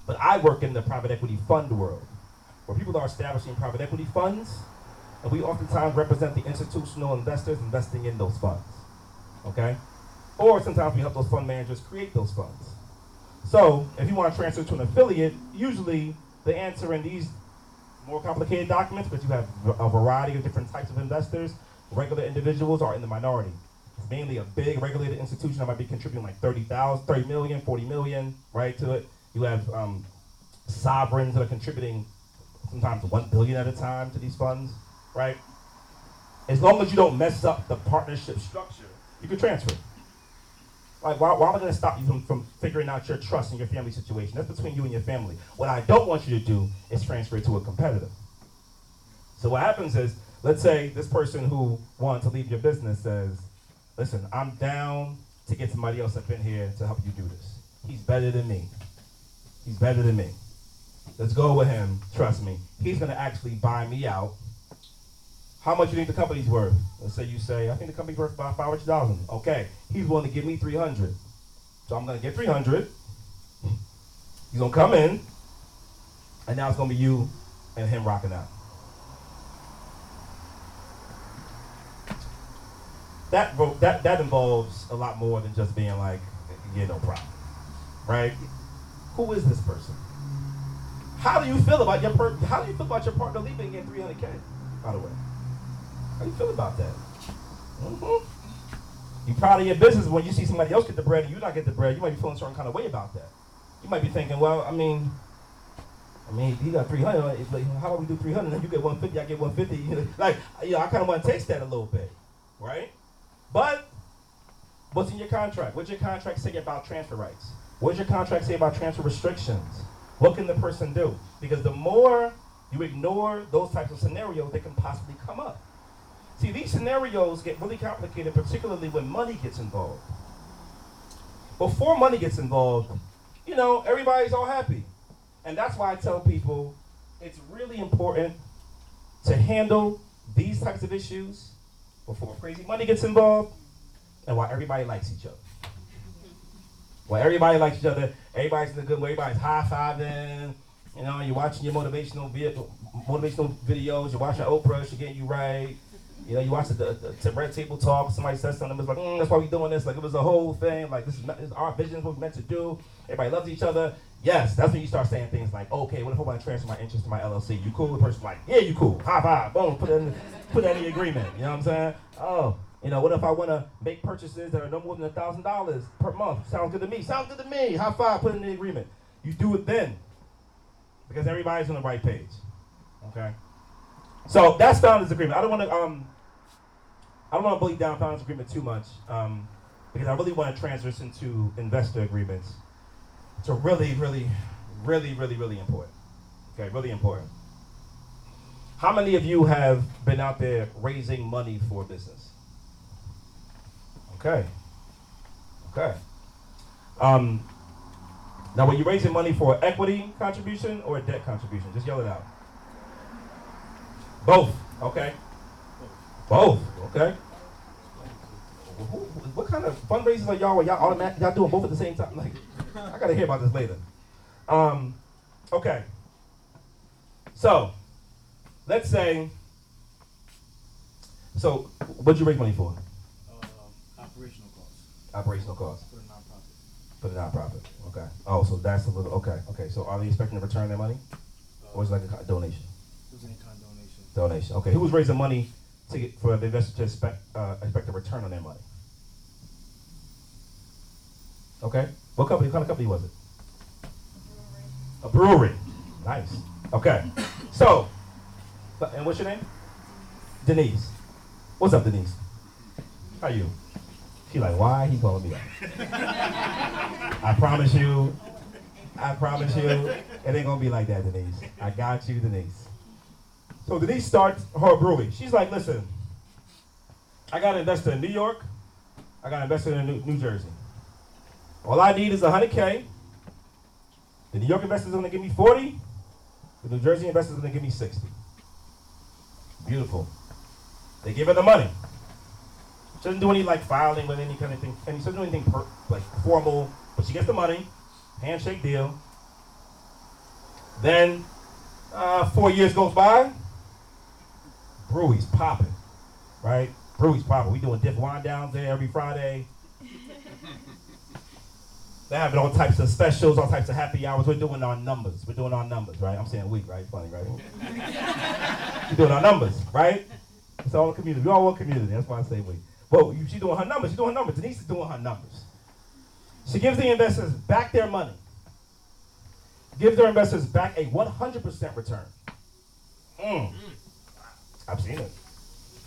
but I work in the private equity fund world, where people are establishing private equity funds and we oftentimes represent the institutional investors investing in those funds. Okay? Or sometimes we help those fund managers create those funds. So if you want to transfer to an affiliate, usually the answer in these more complicated documents, but you have a variety of different types of investors, regular individuals are in the minority. It's mainly a big regulated institution that might be contributing like 30,000, 30 million, 40 million, right, to it. You have um, sovereigns that are contributing sometimes 1 billion at a time to these funds right? As long as you don't mess up the partnership structure, you can transfer. Like, why, why am I going to stop you from, from figuring out your trust and your family situation? That's between you and your family. What I don't want you to do is transfer it to a competitor. So what happens is, let's say this person who wanted to leave your business says, listen, I'm down to get somebody else up in here to help you do this. He's better than me. He's better than me. Let's go with him. Trust me. He's going to actually buy me out how much do you think the company's worth? Let's say you say, I think the company's worth about 500,000. Okay, he's willing to give me 300. So I'm gonna get 300. He's gonna come in, and now it's gonna be you and him rocking out. That, that, that involves a lot more than just being like, yeah, no problem, right? Who is this person? How do you feel about your per- How do you feel about your partner leaving in 300k? By the way. How you feel about that? Mm-hmm. You proud of your business when you see somebody else get the bread and you not get the bread. You might be feeling a certain kind of way about that. You might be thinking, well, I mean, I mean, he got 300. It's like, how about we do 300 and you get 150, I get 150. like, you know, I kind of want to taste that a little bit, right? But what's in your contract? What's your contract say about transfer rights? What's your contract say about transfer restrictions? What can the person do? Because the more you ignore those types of scenarios, they can possibly come up. See, these scenarios get really complicated, particularly when money gets involved. Before money gets involved, you know, everybody's all happy. And that's why I tell people it's really important to handle these types of issues before crazy money gets involved and while everybody likes each other. While everybody likes each other, everybody's in a good way, everybody's high fiving, you know, you're watching your motivational, motivational videos, you're watching Oprah, she's getting you right, You know, you watch the, the, the red table talk. Somebody says something. It's like, mm, that's why we doing this. Like it was a whole thing. Like this is, this is our vision. What we're meant to do. Everybody loves each other. Yes, that's when you start saying things like, okay, what if I want to transfer my interest to my LLC? You cool? The person's like, yeah, you cool. High five. Boom. Put that in, put that in the agreement. You know what I'm saying? Oh, you know, what if I want to make purchases that are no more than thousand dollars per month? Sounds good to me. Sounds good to me. High five. Put in the agreement. You do it then, because everybody's on the right page. Okay. So that's founders agreement. I don't want to um, I don't want to bleed down founders agreement too much um, because I really want to transition into investor agreements. It's a really, really, really, really, really important. Okay, really important. How many of you have been out there raising money for business? Okay. Okay. Um, now, were you raising money for equity contribution or a debt contribution? Just yell it out. Both. Okay. Both. Okay. What kind of fundraisers are y'all? Where y'all automatic? Y'all doing both at the same time? Like, I gotta hear about this later. Um, okay. So, let's say. So, what'd you raise money for? Uh, operational costs Operational costs for the nonprofit. for the nonprofit. Okay. Oh, so that's a little. Okay. Okay. So, are they expecting to return their money, or is it like a donation? It was any kind of donation. Donation. Okay. Who was raising money to get for the investor to expect uh, expect a return on their money? Okay. What company? What kind of company was it? A brewery. Nice. Okay. So, and what's your name? Denise. What's up, Denise? How are you? She like, why he calling me that? I promise you, I promise you, it ain't gonna be like that, Denise. I got you, Denise. So Denise starts her brewery. She's like, listen, I got an investor in New York. I got an investor in New, Jersey. All I need is 100K. The New York investor's are gonna give me 40. The New Jersey investor's are gonna give me 60. Beautiful. They give her the money. She doesn't do any like filing with any kind of thing, and she doesn't do anything per, like formal, but she gets the money, handshake deal. Then, uh, four years goes by, brewery's popping, right? Brewery's popping. We doing diff wine downs there every Friday. They're having all types of specials, all types of happy hours. We're doing our numbers. We're doing our numbers, right? I'm saying we, right? Funny, right? We're doing our numbers, right? It's all a community. We all want community. That's why I say we. Well, she's doing her numbers. She's doing her numbers. Denise is doing her numbers. She gives the investors back their money. Gives their investors back a 100% return. Mm. I've seen it.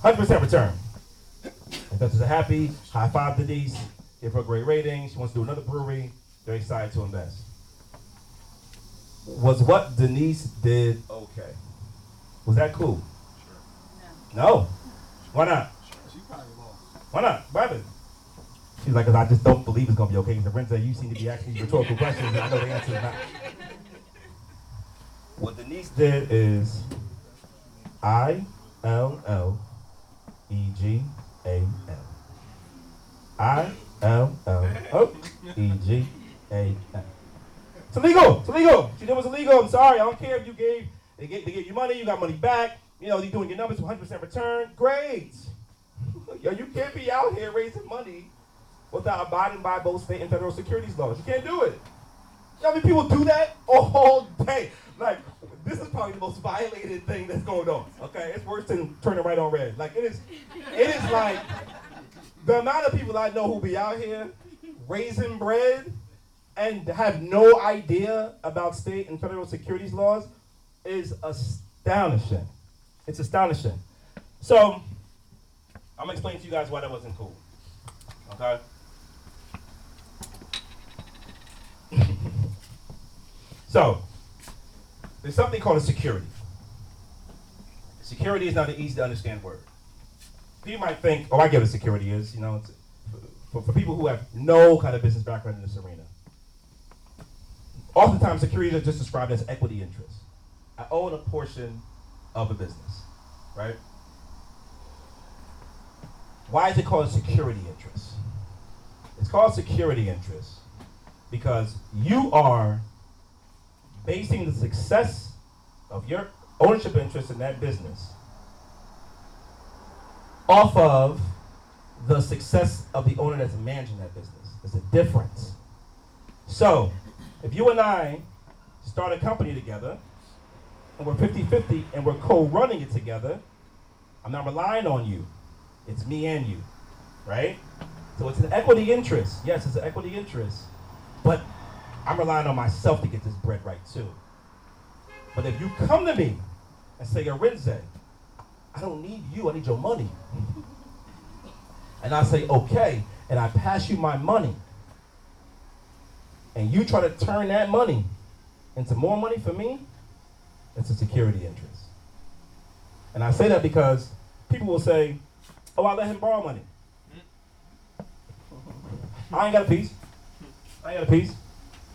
100% return. Investors are happy. High five Denise. Give her a great rating. She wants to do another brewery. They're excited to invest. Was what Denise did okay? Was that cool? Sure. No. Why not? She probably lost. Why not? What happened? She's like, 'Cause I just don't believe it's gonna be okay. Lorenzo, you seem to be asking rhetorical questions, and I know the answer is not. What Denise did is I L L E G A L. I L L O E G A L. It's illegal. It's illegal. She did was illegal. I'm sorry. I don't care if you gave they gave, they gave you money, you got money back. You know, you're doing your numbers 100% return. Great. Yo, you can't be out here raising money without abiding by both state and federal securities laws. You can't do it. You know how many people do that all day? Like, this is probably the most violated thing that's going on. Okay, it's worse than turning right on red. Like, it is, it is like the amount of people I know who be out here raising bread and have no idea about state and federal securities laws is astonishing. It's astonishing. So, I'm gonna explain to you guys why that wasn't cool. Okay? so, there's something called a security. Security is not an easy to understand word. People might think, oh, I get what security is. You know, for, for people who have no kind of business background in this arena. Oftentimes, securities are just described as equity interest. I own a portion of a business, right? Why is it called security interest? It's called security interest because you are basing the success of your ownership interest in that business off of the success of the owner that's managing that business. There's a difference. So, if you and I start a company together, and we're 50 50 and we're co running it together, I'm not relying on you. It's me and you, right? So it's an equity interest. Yes, it's an equity interest. But I'm relying on myself to get this bread right too. But if you come to me and say, Arinze, I don't need you, I need your money. and I say, okay, and I pass you my money. And you try to turn that money into more money for me, it's a security interest. And I say that because people will say, oh, I let him borrow money. Mm. I ain't got a piece. I ain't got a piece.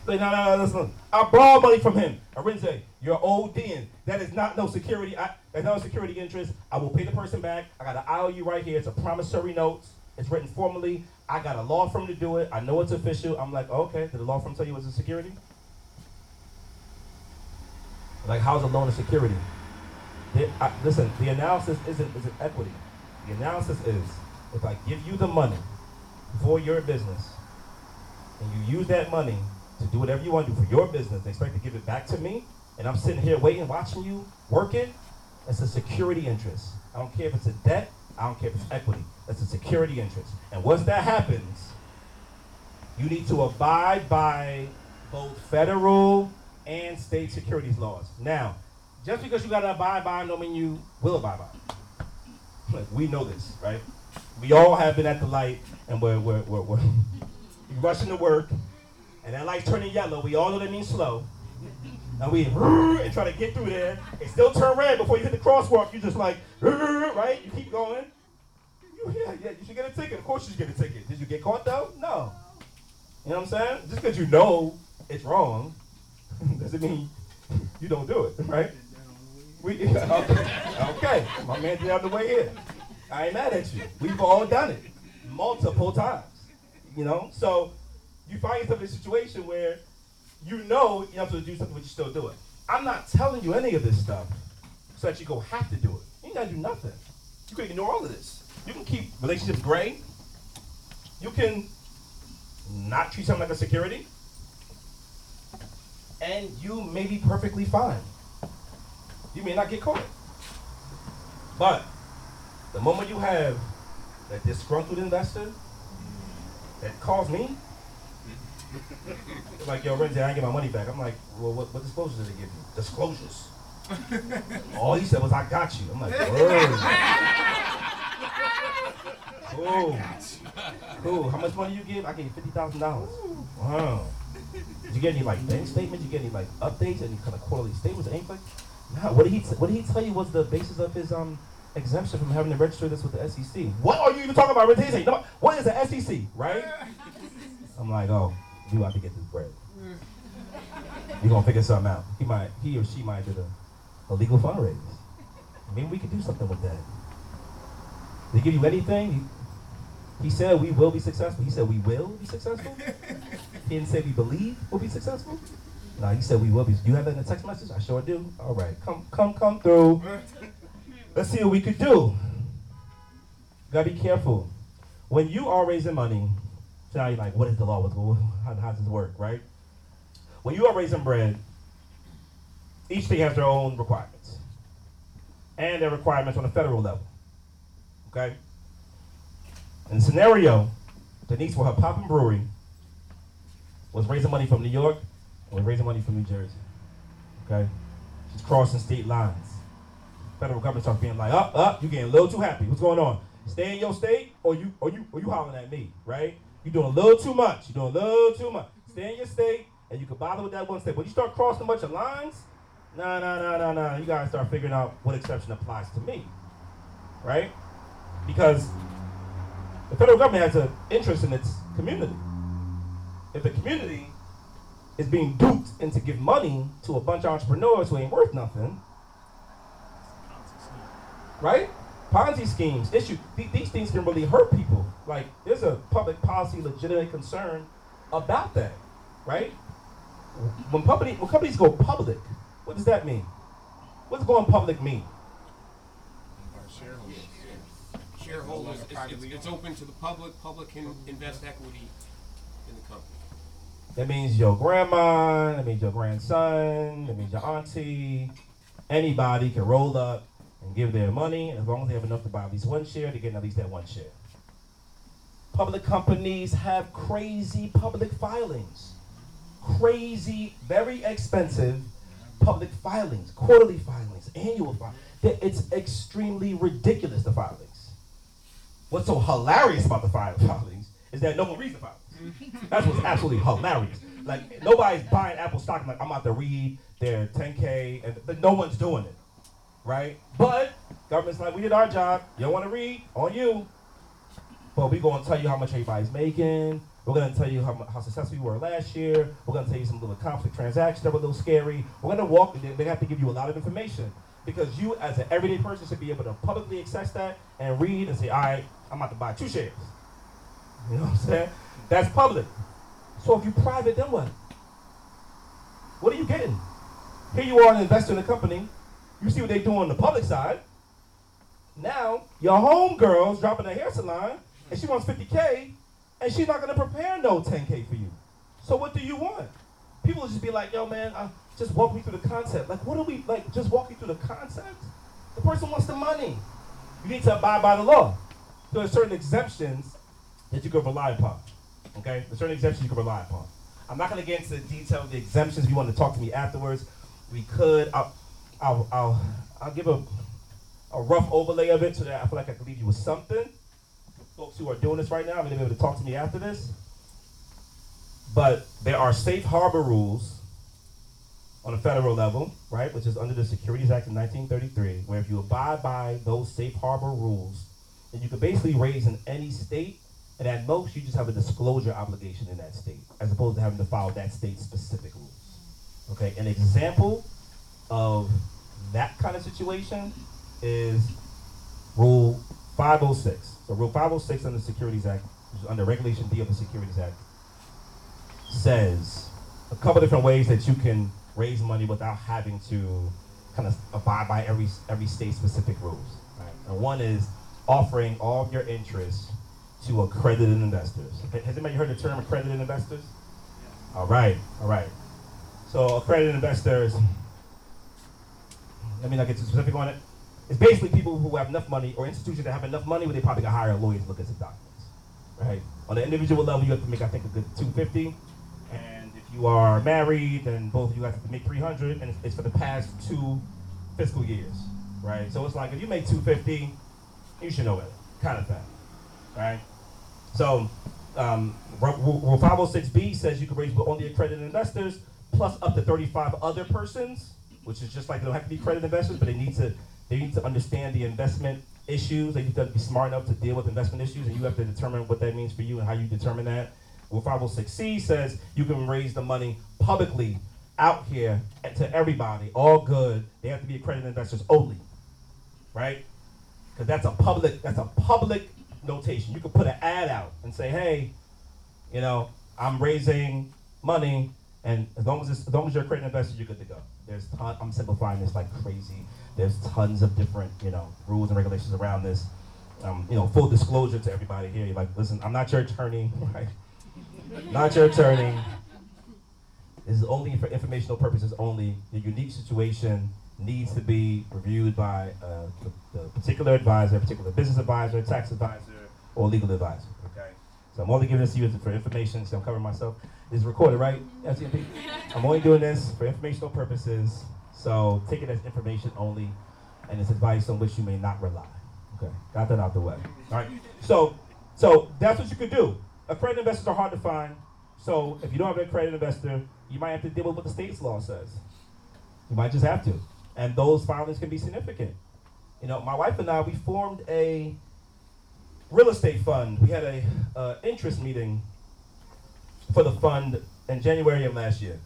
Say, no, no, no, listen. I borrowed money from him. Arinze, you're ODing. That is not no security. I, that's not a security interest. I will pay the person back. I got an IOU right here. It's a promissory note. It's written formally. I got a law firm to do it. I know it's official. I'm like, okay, did the law firm tell you it was a security? Like, how's a loan a security? I, listen, the analysis isn't, isn't equity. The analysis is if I give you the money for your business and you use that money to do whatever you want to do for your business and expect to give it back to me, and I'm sitting here waiting, watching you work it, that's a security interest. I don't care if it's a debt, I don't care if it's equity. That's a security interest. And once that happens, you need to abide by both federal and state securities laws. Now, just because you gotta abide by them don't mean you will abide by. We know this, right? We all have been at the light and we're, we're, we're, we're rushing to work and that light's turning yellow. We all know that means slow. And we and try to get through there. It still turn red before you hit the crosswalk. You just like, right? You keep going. You, yeah, yeah, you should get a ticket. Of course you should get a ticket. Did you get caught though? No. You know what I'm saying? Just because you know it's wrong doesn't mean you don't do it, right? We, okay, my man did out the way here. I ain't mad at you. We've all done it multiple times. You know, so you find yourself in a situation where you know you have to do something, but you still do it. I'm not telling you any of this stuff so that you go have to do it. You gotta do nothing. You can ignore all of this. You can keep relationships gray. You can not treat something like a security. And you may be perfectly fine. You may not get caught. But the moment you have that disgruntled investor that calls me, like, yo, Renzi, I ain't get my money back. I'm like, well, what, what disclosures did they give you? Disclosures. All he said was, I got you. I'm like, word. Cool. Cool. How much money you give? I gave you fifty thousand dollars. Wow. Did you get any like bank statements? Did you get any like updates? Any kind of quarterly statements? Anything? Nah. What did he What did he tell you was the basis of his um exemption from having to register this with the SEC? What are you even talking about? What is the SEC? Right? I'm like, oh, you have to get this bread. You're gonna figure something out. He might, he or she might do a, a legal fundraise. Maybe we could do something with that. They give you anything. He, he said we will be successful. He said we will be successful. he didn't say we believe we'll be successful. No, he said we will be. Do you have that in a text message? I sure do. All right, come, come, come through. Let's see what we could do. Gotta be careful. When you are raising money, so now you're like, what is the law? How, how does this work, right? When you are raising bread, each state has their own requirements. And their requirements on a federal level. Okay? In the scenario, Denise for her Poppin' Brewery was raising money from New York and was raising money from New Jersey. Okay? She's crossing state lines. Federal government starts being like, up, up, you getting a little too happy. What's going on? Stay in your state or you or you or you hollering at me, right? You're doing a little too much. You're doing a little too much. Stay in your state, and you can bother with that one state. When you start crossing a bunch of lines, nah, nah, nah, nah, nah. You gotta start figuring out what exception applies to me, right? Because the federal government has an interest in its community. If the community is being duped into give money to a bunch of entrepreneurs who ain't worth nothing, right? Ponzi schemes, issue. These things can really hurt people. Like, there's a public policy legitimate concern about that, right? When company when companies go public, what does that mean? What does going public mean? shareholders, a it's, it's, it's open to the public, public can invest equity in the company. That means your grandma, that means your grandson, that means your auntie. Anybody can roll up and give their money as long as they have enough to buy at least one share, they're getting at least that one share. Public companies have crazy public filings. Crazy, very expensive public filings, quarterly filings, annual filings. It's extremely ridiculous, the filings. What's so hilarious about the filings is that no one reads the filings. That's what's absolutely hilarious. Like nobody's buying Apple stock. Like I'm about to read their 10K, and but no one's doing it, right? But government's like, we did our job. You don't want to read on you, but we're gonna tell you how much everybody's making. We're gonna tell you how, how successful we were last year. We're gonna tell you some little conflict transactions that were a little scary. We're gonna walk. They, they have to give you a lot of information because you, as an everyday person, should be able to publicly access that and read and say, all right, I'm about to buy two shares. You know what I'm saying? That's public. So if you private, then what? What are you getting? Here you are an investor in a company. You see what they do on the public side. Now your homegirl's dropping a hair salon and she wants 50k and she's not gonna prepare no 10k for you. So what do you want? People just be like, yo man, uh, just walk me through the concept. Like what do we like? Just walk me through the concept. The person wants the money. You need to abide by the law. So there's certain exemptions that you can rely upon. Okay? There's certain exemptions you can rely upon. I'm not going to get into the detail of the exemptions. If you want to talk to me afterwards, we could. I'll, I'll, I'll, I'll give a, a rough overlay of it so that I feel like I can leave you with something. Folks who are doing this right now, I'm going to be able to talk to me after this. But there are safe harbor rules on a federal level, right, which is under the Securities Act of 1933, where if you abide by those safe harbor rules, then you can basically raise in any state, and at most you just have a disclosure obligation in that state, as opposed to having to follow that state's specific rules. Okay, an example of that kind of situation is Rule 506. So Rule 506 under the Securities Act, which is under Regulation D of the Securities Act, says a couple different ways that you can raise money without having to kind of abide by every every state specific rules. Right? And one is offering all of your interests to accredited investors. Has anybody heard the term accredited investors? All right, all right. So accredited investors, let me not get too specific on it. It's basically people who have enough money or institutions that have enough money where they probably can hire a lawyer to look at some documents. Right? On the individual level, you have to make, I think, a good 250. And if you are married, then both of you have to make 300, and it's, for the past two fiscal years. Right? So it's like if you make 250, you should know it, kind of thing. Right? So, um, Rule 506B says you can raise with only accredited investors plus up to 35 other persons, which is just like they don't have to be credit investors, but they need to they need to understand the investment issues. They need to be smart enough to deal with investment issues, and you have to determine what that means for you and how you determine that. Rule 506C says you can raise the money publicly out here to everybody, all good. They have to be accredited investors only, right? Because that's a public that's a public notation. You can put an ad out and say, hey, you know, I'm raising money, and as long as as long as you're a accredited investor, you're good to go. There's ton, I'm simplifying this like crazy. There's tons of different you know rules and regulations around this. Um, you know, full disclosure to everybody here. You're like, listen, I'm not your attorney, right? not your attorney. This is only for informational purposes only. Your unique situation needs to be reviewed by uh, the, the particular advisor, particular business advisor, tax advisor, or legal advisor. Okay. So I'm only giving this to you for information, so I'm covering myself. It's recorded, right? FTP? I'm only doing this for informational purposes, so take it as information only, and it's advice on which you may not rely. Okay, got that out the way. All right. So, so that's what you could do. Accredited investors are hard to find. So if you don't have an accredited investor, you might have to deal with what the state's law says. You might just have to, and those filings can be significant. You know, my wife and I we formed a real estate fund. We had a uh, interest meeting for the fund in January of last year,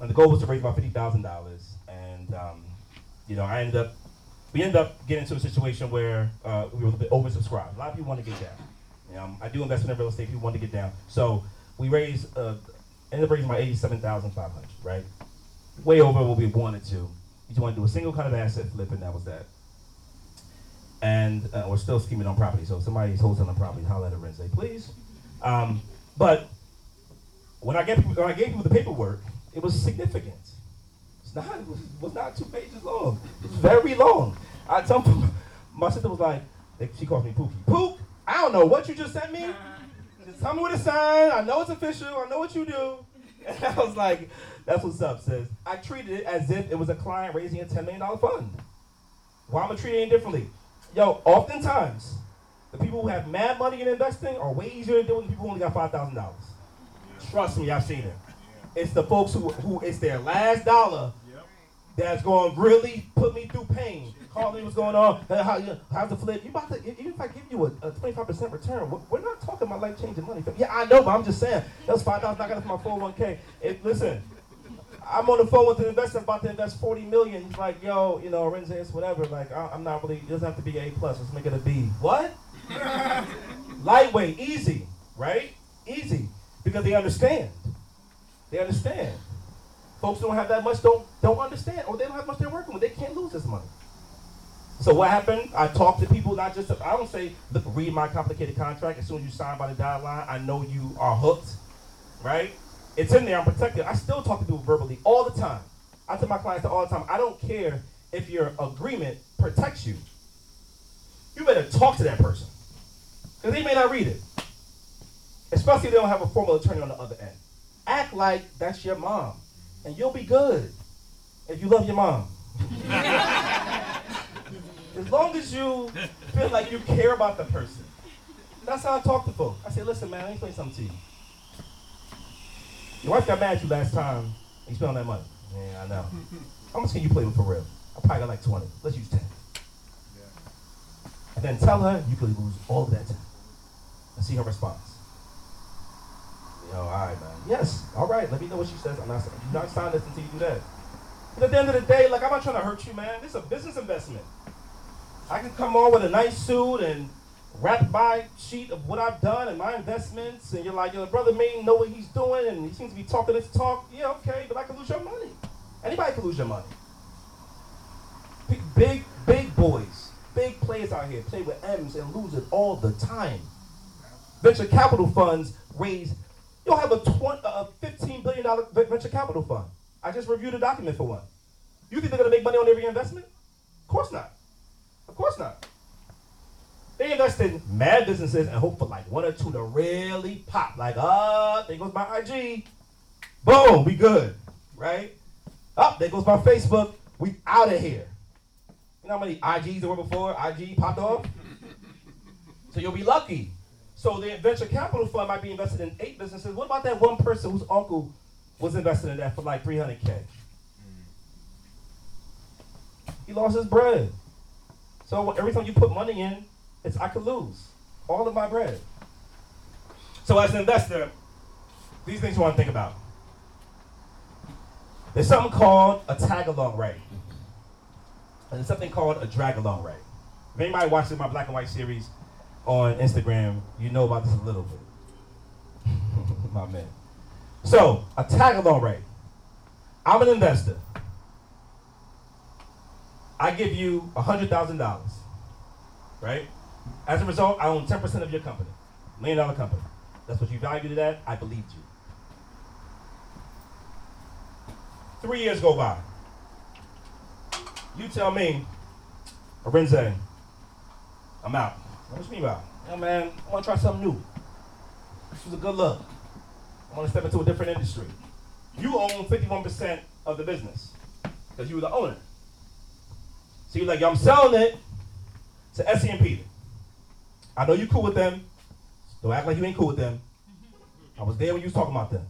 and the goal was to raise about fifty thousand dollars. And um, you know, I ended up we ended up getting into a situation where uh, we were a bit oversubscribed. A lot of people want to get down. Um, I do investment in real estate. People want to get down, so we raised uh, ended up raising about eighty-seven thousand five hundred. Right, way over what we wanted to. We just wanted to do a single kind of asset flip, and that was that. and uh, we're still scheming on property. So if somebody's wholesaling property, holler at Wednesday, please. Um, but when I gave when I gave people the paperwork, it was significant. It's not it was, was not two pages long. It was very long. I tell them, my sister was like, she calls me Pookie. Pook, I don't know what you just sent me. Just tell me what to sign. I know it's official. I know what you do. And I was like, that's what's up, sis. I treated it as if it was a client raising a $10 million fund. Why am I treating it differently? Yo, oftentimes, the people who have mad money in investing are way easier to deal with than people who only got $5,000. Trust me, I've seen it. It's the folks who, who it's their last dollar that's going to really put me through pain. Call me what's going on. How, how's the flip? You about to, even if I give you a, a 25% return, we're- not talking about life changing money. Yeah, I know, but I'm just saying, that's $5 I got it for my 401k. It, listen, I'm on the phone with an investor about to invest 40 million. He's like, yo, you know, Renzias, whatever. Like, I, I'm not really, it doesn't have to be A plus. Let's make it a B. What? Lightweight, easy, right? Easy. Because they understand. They understand. Folks don't have that much, don't don't understand, or they don't have much they're working with. They can't lose this money. So what happened? I talk to people, not just I don't say, look, read my complicated contract. As soon as you sign by the dotted line, I know you are hooked, right? It's in there. I'm protected. I still talk to people verbally all the time. I tell my clients all the time. I don't care if your agreement protects you. You better talk to that person because they may not read it, especially if they don't have a formal attorney on the other end. Act like that's your mom, and you'll be good if you love your mom. as long as you feel like you care about the person. That's how I talk to folks. I say, listen, man, let me explain something to you. Your wife got mad at you last time you spent all that money. Yeah, I know. How much can you play with for real? I probably got like 20. Let's use 10. And then tell her you could lose all of that time. And see her response. Yo, all right, man. Yes, all right. Let me know what she says. I'm not, saying, do not sign this until you do that. But at the end of the day, like, I'm not trying to hurt you, man. This is a business investment. I can come on with a nice suit and wrap my sheet of what I've done and my investments, and you're like, your brother may know what he's doing, and he seems to be talking this talk. Yeah, okay, but I can lose your money. Anybody can lose your money. Big, big, big boys, big players out here play with M's and lose it all the time. Venture capital funds raise. You'll have a, 20, a $15 billion venture capital fund. I just reviewed a document for one. You think they're going to make money on every investment? Of course not. Of course not. They invest in mad businesses and hope for like one or two to really pop. Like, ah, there goes my IG. Boom, we good, right? Up, there goes my Facebook. We out of here. You know how many IGs there were before IG popped off? So you'll be lucky. So the venture capital fund might be invested in eight businesses. What about that one person whose uncle was invested in that for like 300K? Mm. He lost his bread. So every time you put money in, it's I could lose all of my bread. So as an investor, these things you want to think about. There's something called a tag along rate. And there's something called a drag along rate. If anybody watches my black and white series on Instagram, you know about this a little bit. my man. So, a tag along rate. I'm an investor. I give you $100,000, right? As a result, I own 10% of your company, million dollar company. That's what you valued it at. I believed you. Three years go by. You tell me, Arinze, I'm out. What you mean? Yo, man, I want to try something new. This was a good look. I want to step into a different industry. You own 51% of the business because you were the owner. So you're like, I'm selling it to Essie and. I know you cool with them. Don't act like you ain't cool with them. I was there when you was talking about them.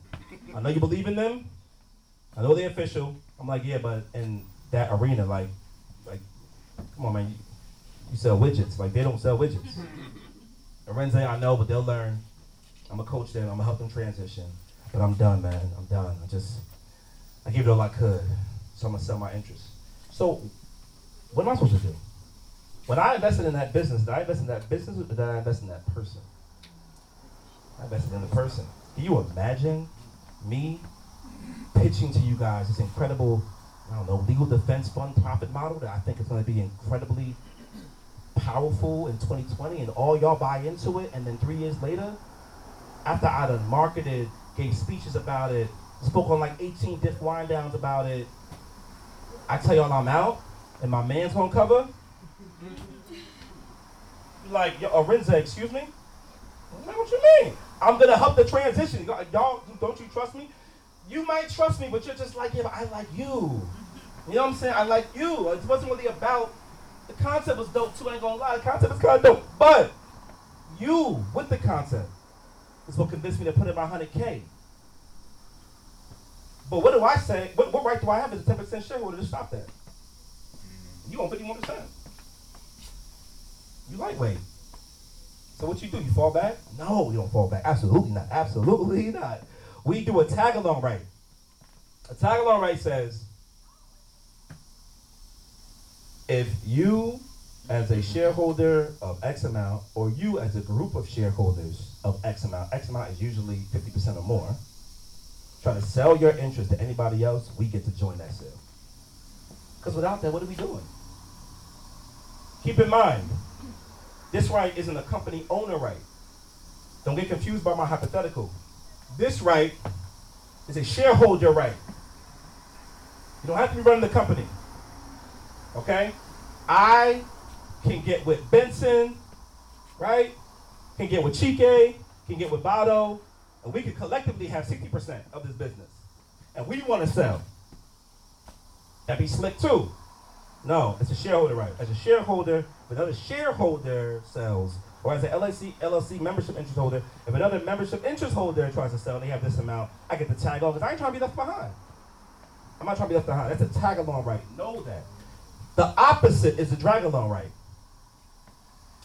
I know you believe in them. I know they're official. I'm like, yeah, but in that arena, like, like, come on, man, you, sell widgets. Like they don't sell widgets. Arinze, I know, but they'll learn. I'm gonna coach them. I'm gonna help them transition. But I'm done, man. I'm done. I just, I gave it all I could. So I'm gonna sell my interest. So, what am I supposed to do? When I invested in that business, did I invest in that business or did I invest in that person? I invested in the person. Can you imagine me pitching to you guys this incredible, I don't know, legal defense fund profit model that I think is going to be incredibly powerful in 2020 and all y'all buy into it, and then three years later, after I done marketed, gave speeches about it, spoke on like 18 different wine downs about it, I tell y'all I'm out, and my man's gonna cover. Like, yo, Arinze, excuse me? What you mean? I'm gonna help the transition. Y'all, don't you trust me? You might trust me, but you're just like, yeah, but I like you. You know what I'm saying? I like you. It wasn't really about the concept was dope too. I ain't gonna lie, the concept is kind of dope, but you with the concept is what convinced me to put in my hundred k. But what do I say? What, what right do I have as a ten percent shareholder to stop that? You own fifty one percent. You lightweight. So what you do? You fall back? No, you don't fall back. Absolutely not. Absolutely not. We do a tag along right. A tag along right says if you as a shareholder of X amount, or you as a group of shareholders of X amount, X amount is usually 50% or more, try to sell your interest to anybody else, we get to join that sale. Because without that, what are we doing? Keep in mind, this right isn't a company owner right. Don't get confused by my hypothetical. This right is a shareholder right. You don't have to be running the company. Okay? I can get with Benson, right? Can get with Chike, can get with Bado, and we can collectively have 60% of this business. And we want to sell. That'd be slick too. No, it's a shareholder right. As a shareholder, if another shareholder sells, or as an LLC, LLC membership interest holder, if another membership interest holder tries to sell they have this amount, I get the tag on because I ain't trying to be left behind. I'm not trying to be left behind. That's a tag along right. Know that. The opposite is a drag along right.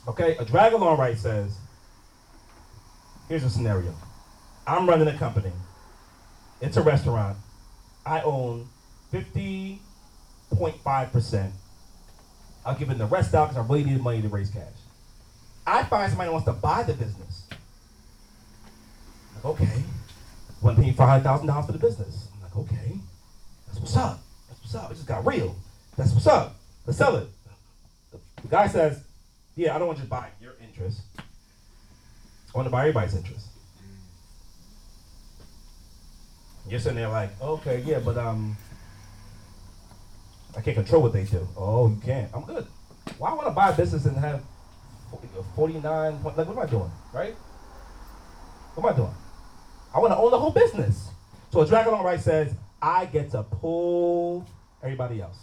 Okay, a drag along right says, here's a scenario. I'm running a company. It's a restaurant. I own 50.5%. I'll give it the rest out because I really need money to raise cash. I find somebody wants to buy the business. Like, okay, to pay $500,000 for the business. I'm like, okay, that's what's up. That's what's up. It just got real. That's what's up. Let's sell it. The guy says, yeah, I don't want to buy your interest. I want to buy everybody's interest. You're sitting there like, okay, yeah, but um, I can't control what they do. Oh, you can't. I'm good. Why I want to buy a business and have 49 point, like what am I doing, right? What am I doing? I want to own the whole business. So a drag along right says, I get to pull everybody else.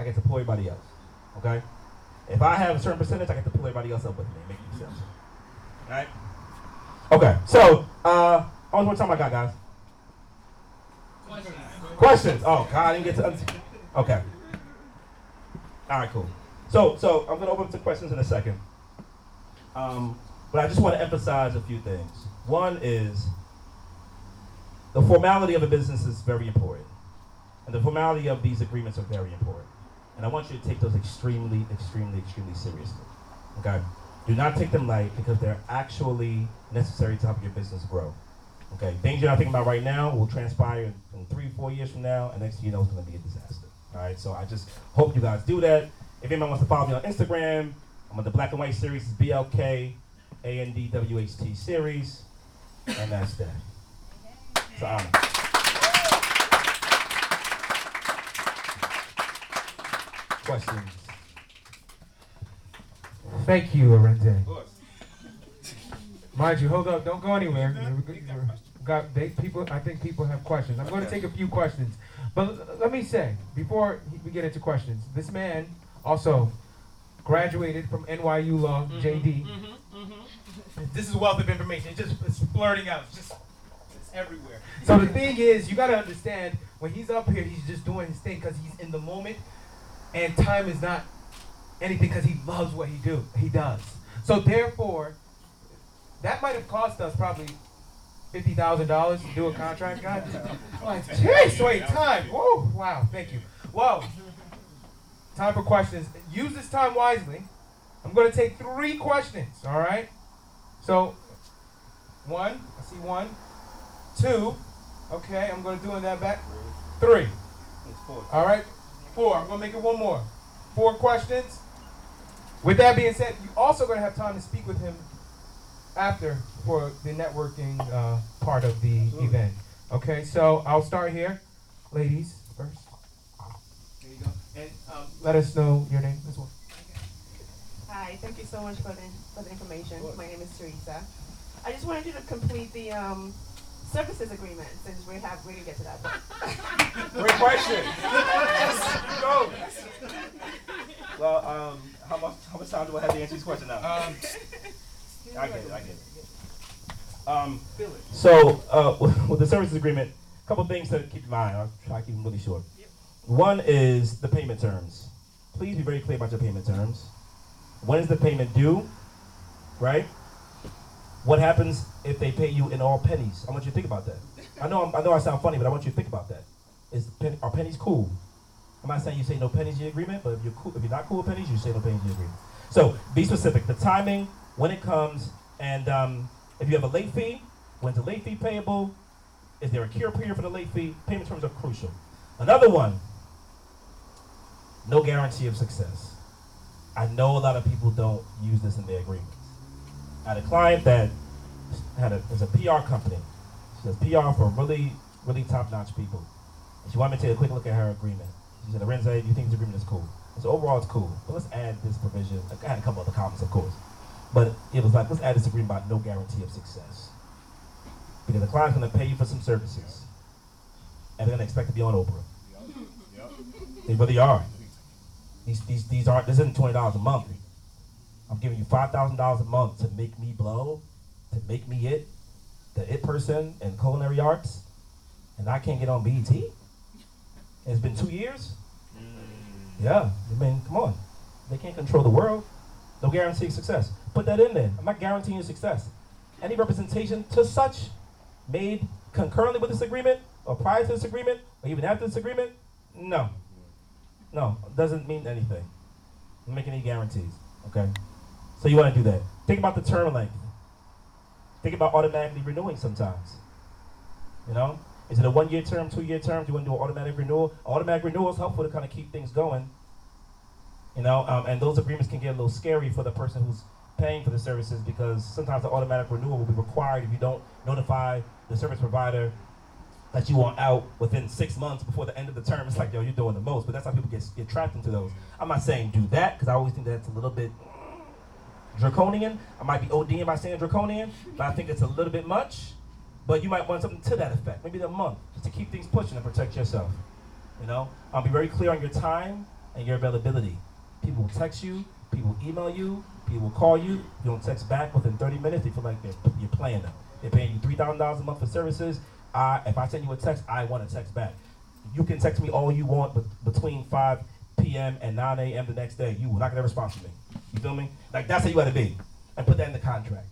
I get to pull everybody else. Okay? If I have a certain percentage, I get to pull everybody else up with me make you sell. Alright? Okay, so uh how much more time I got, guys? Questions? Oh God, I didn't get to Okay. Alright, cool. So so I'm gonna open up to questions in a second. Um, but I just want to emphasize a few things. One is the formality of a business is very important. And the formality of these agreements are very important. And I want you to take those extremely, extremely, extremely seriously. Okay? Do not take them light because they're actually necessary to help your business grow. Okay? Things you're not thinking about right now will transpire in, three, four years from now, and next thing you know, it's going to be a disaster. All right? So I just hope you guys do that. If anyone wants to follow me on Instagram, I'm on the Black and White series, it's BLK ANDWHT series, and that's that. It's an honor. Questions? Thank you, Arinze. Mind you, hold up, don't go anywhere. We Got they, people. I think people have questions. I'm going to take a few questions, but let me say before we get into questions, this man also graduated from NYU Law, JD. This is wealth of information. It's just it's blurting out. It's just it's everywhere. So the thing is, you got to understand when he's up here, he's just doing his thing because he's in the moment, and time is not anything because he loves what he do. He does. So therefore, that might have cost us probably fifty thousand dollars to do a contract, guys. Like, jeez, wait, time. Whoa, wow, thank you. Whoa. Time for questions. Use this time wisely. I'm gonna take three questions. All right. So, one. I see one. Two. Okay, I'm gonna do in that back. Three. All right. Four. I'm gonna make it one more. Four questions. With that being said, you also gonna have time to speak with him after for the networking uh, part of the event. Okay, so I'll start here, ladies first. There you go, and um, let us know your name as well. Hi, thank you so much for the, for the information. My name is Teresa. I just wanted you to complete the, um, services agreement, since we have, we didn't get to that. part. Great question. Go. Well, um, how much how much time do I have to answer this question now? Um, I get it. I get it. Um, so uh, with the services agreement, a couple things to keep in mind. I'll try to keep them really short. One is the payment terms. Please be very clear about your payment terms. When is the payment due? Right? What happens if they pay you in all pennies? I want you to think about that. I know I'm, I know I sound funny, but I want you to think about that. Is pen, are pennies cool? I'm not saying you say no pennies in your agreement, but if you're cool, if you're not cool with pennies, you say no pennies in your agreement. So be specific. The timing, when it comes, and um, if you have a late fee, when's the late fee payable? Is there a cure period for the late fee? Payment terms are crucial. Another one, no guarantee of success. I know a lot of people don't use this in their agreements. I had a client that had a was a PR company. She does PR for really, really top-notch people. And she wanted me to take a quick look at her agreement. She said, Lorenzo, do you think this agreement is cool? I said, overall it's cool, but let's add this provision. I had a couple other comments, of course. But it was like, let's add this agreement about no guarantee of success. Because the client's gonna pay you for some services. And they're gonna expect to be on Oprah. They really are. These, these, these aren't, this isn't twenty dollars a month. I'm giving you five thousand dollars a month to make me blow, to make me it, the it person in culinary arts, and I can't get on BET. It's been two years. Mm. Yeah, I mean, come on. They can't control the world. No guarantee of success. Put that in there. I'm not guaranteeing you success. Any representation to such made concurrently with this agreement, or prior to this agreement, or even after this agreement, no. No, doesn't mean anything. Don't make any guarantees. Okay? So you want to do that. Think about the term length. Think about automatically renewing sometimes. You know? Is it a one year term, two year term? Do you want to do an automatic renewal? Automatic renewal is helpful to kind of keep things going. You know, um, and those agreements can get a little scary for the person who's paying for the services because sometimes the automatic renewal will be required if you don't notify the service provider that you want out within six months before the end of the term. It's like, yo, you're doing the most. But that's how people get, get trapped into those. I'm not saying do that because I always think that's a little bit draconian. I might be ODing by saying draconian, but I think it's a little bit much. But you might want something to that effect, maybe a month, just to keep things pushing and protect yourself. You know, um, be very clear on your time and your availability. People will text you, people will email you, people will call you. You don't text back within 30 minutes. They feel like they're, you're playing them. They're paying you three thousand dollars a month for services. I, if I send you a text, I want to text back. You can text me all you want, but between 5 p.m. and 9 a.m. the next day, you will not get a response from me. You feel me? Like that's how you got to be, and put that in the contract,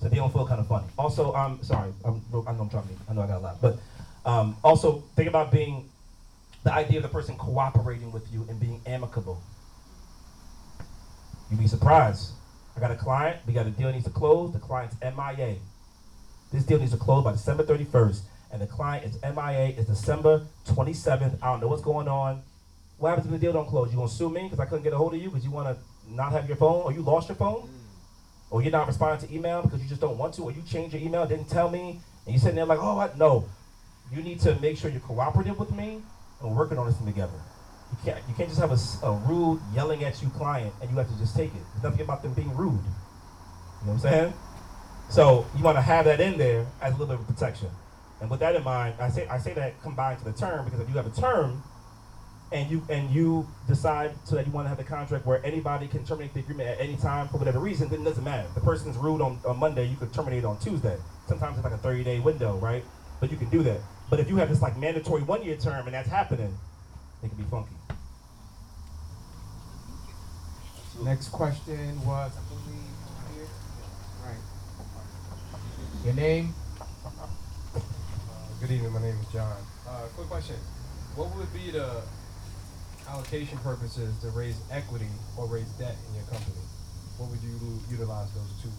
so they don't feel kind of funny. Also, um, sorry, I'm, I know I'm trying to. I know I got a lot, but um, also think about being the idea of the person cooperating with you and being amicable. You'd be surprised. I got a client. We got a deal needs to close. The client's MIA. This deal needs to close by December 31st, and the client is MIA. It's December 27th. I don't know what's going on. What happens if the deal don't close? You gonna sue me because I couldn't get a hold of you because you want to not have your phone, or you lost your phone, or you're not responding to email because you just don't want to, or you changed your email, didn't tell me, and you're sitting there like, oh, I, no. You need to make sure you're cooperative with me and we're working on this thing together. You can't you can't just have a, a rude yelling at you client and you have to just take it. There's nothing about them being rude. You know what I'm saying? So you want to have that in there as a little bit of protection. And with that in mind, I say I say that combined to the term because if you have a term and you and you decide so that you want to have a contract where anybody can terminate the agreement at any time for whatever reason, then it doesn't matter. The person's rude on, on Monday, you could terminate on Tuesday. Sometimes it's like a 30 day window, right? But you can do that. But if you have this like mandatory one year term and that's happening, it can be funky. Next question was, I believe, here. Right. Your name? Uh, Good evening, my name is John. Uh, quick question. What would be the allocation purposes to raise equity or raise debt in your company? What would you utilize those two,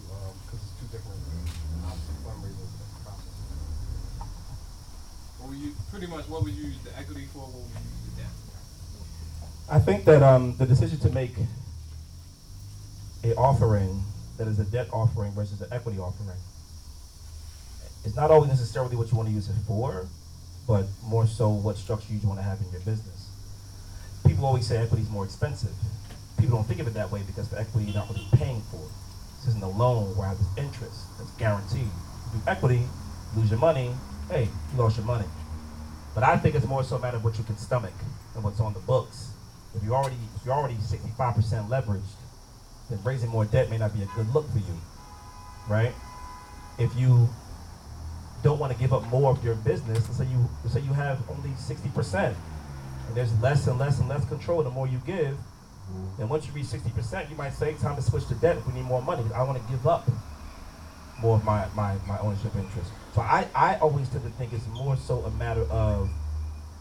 because it's two different, obviously fundraising processes. What would you, pretty much, what would you use the equity for, what would you use the debt? I think that um, the decision to make a offering that is a debt offering versus an equity offering. It's not always necessarily what you want to use it for, but more so what structure you want to have in your business. People always say equity is more expensive. People don't think of it that way because for equity, you're not really paying for it. This isn't a loan where I have this interest that's guaranteed. Do equity, lose your money, hey, you lost your money. But I think it's more so a matter of what you can stomach and what's on the books. If you're already if you're already 65% leveraged, then raising more debt may not be a good look for you, right? If you don't want to give up more of your business, let's say you let's say you have only 60%, and there's less and less and less control the more you give, then once you reach 60%, you might say, time to switch to debt if we need more money. I want to give up more of my, my, my ownership interest. So I, I always tend to think it's more so a matter of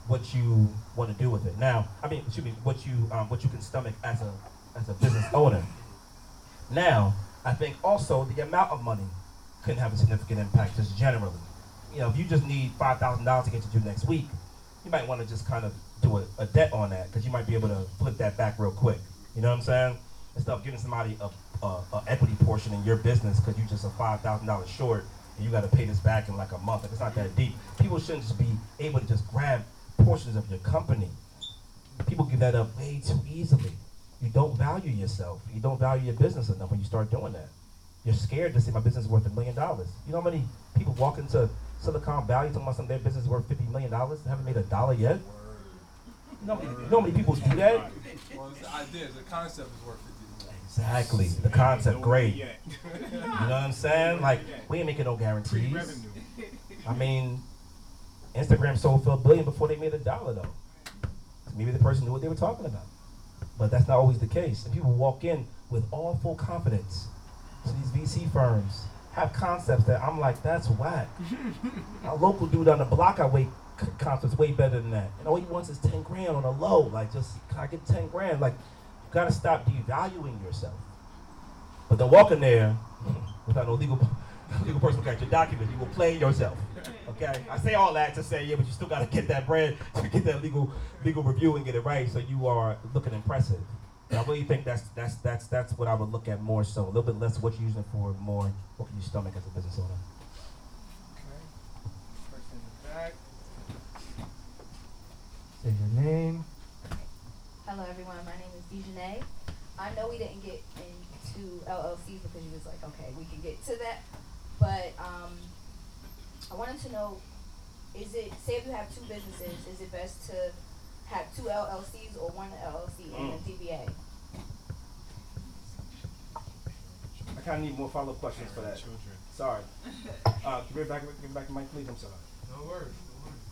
what you want to do with it. Now, I mean, excuse me, what you um, what you can stomach as a as a business owner. Now, I think also the amount of money can have a significant impact just generally. You know, if you just need five thousand dollars to get you to next week, you might want to just kind of do a, a debt on that because you might be able to flip that back real quick. You know what I'm saying? Instead of giving somebody a, a, a equity portion in your business because you just a five thousand dollars short and you got to pay this back in like a month. Like it's not that deep. People shouldn't just be able to just grab portions of your company. People give that up way too easily. You don't value yourself. You don't value your business enough when you start doing that. You're scared to say my business is worth a million dollars. You know how many people walk into Silicon Valley talking about some their business worth fifty million dollars? and haven't made a dollar yet. You know, many- you know how many people do that? Well, it's the idea, the concept is worth it. Exactly. The concept, great. You know what I'm saying? Like, we ain't making no guarantees. I mean, Instagram sold for a billion before they made a dollar, though. Maybe the person knew what they were talking about. But that's not always the case. And people walk in with all full confidence to these VC firms, have concepts that I'm like, that's whack. A local dude on the block, I wait c- concepts way better than that. And all he wants is 10 grand on a low. Like, just, can I get 10 grand? Like, you gotta stop devaluing yourself. But then walk in there without no legal, legal person looking at your documents, you will play yourself. Okay? I say all that to say, yeah, but you still gotta get that brand to get that legal legal review and get it right so you are looking impressive. And I really think that's that's that's that's what I would look at more so. A little bit less what you're using for, more what can you stomach as a business owner. Person in the back. Say your name. Hello, everyone. My name is Dejanay. I know we didn't get into LLCs because you was like, okay, we can get to that. But um, I wanted to know, is it, say if you have two businesses, is it best to have two LLCs or one LLC and a DBA? I kind of need more follow up questions for that. Sorry. Uh, give me back, give me back the mic, please. I'm sorry. No worries.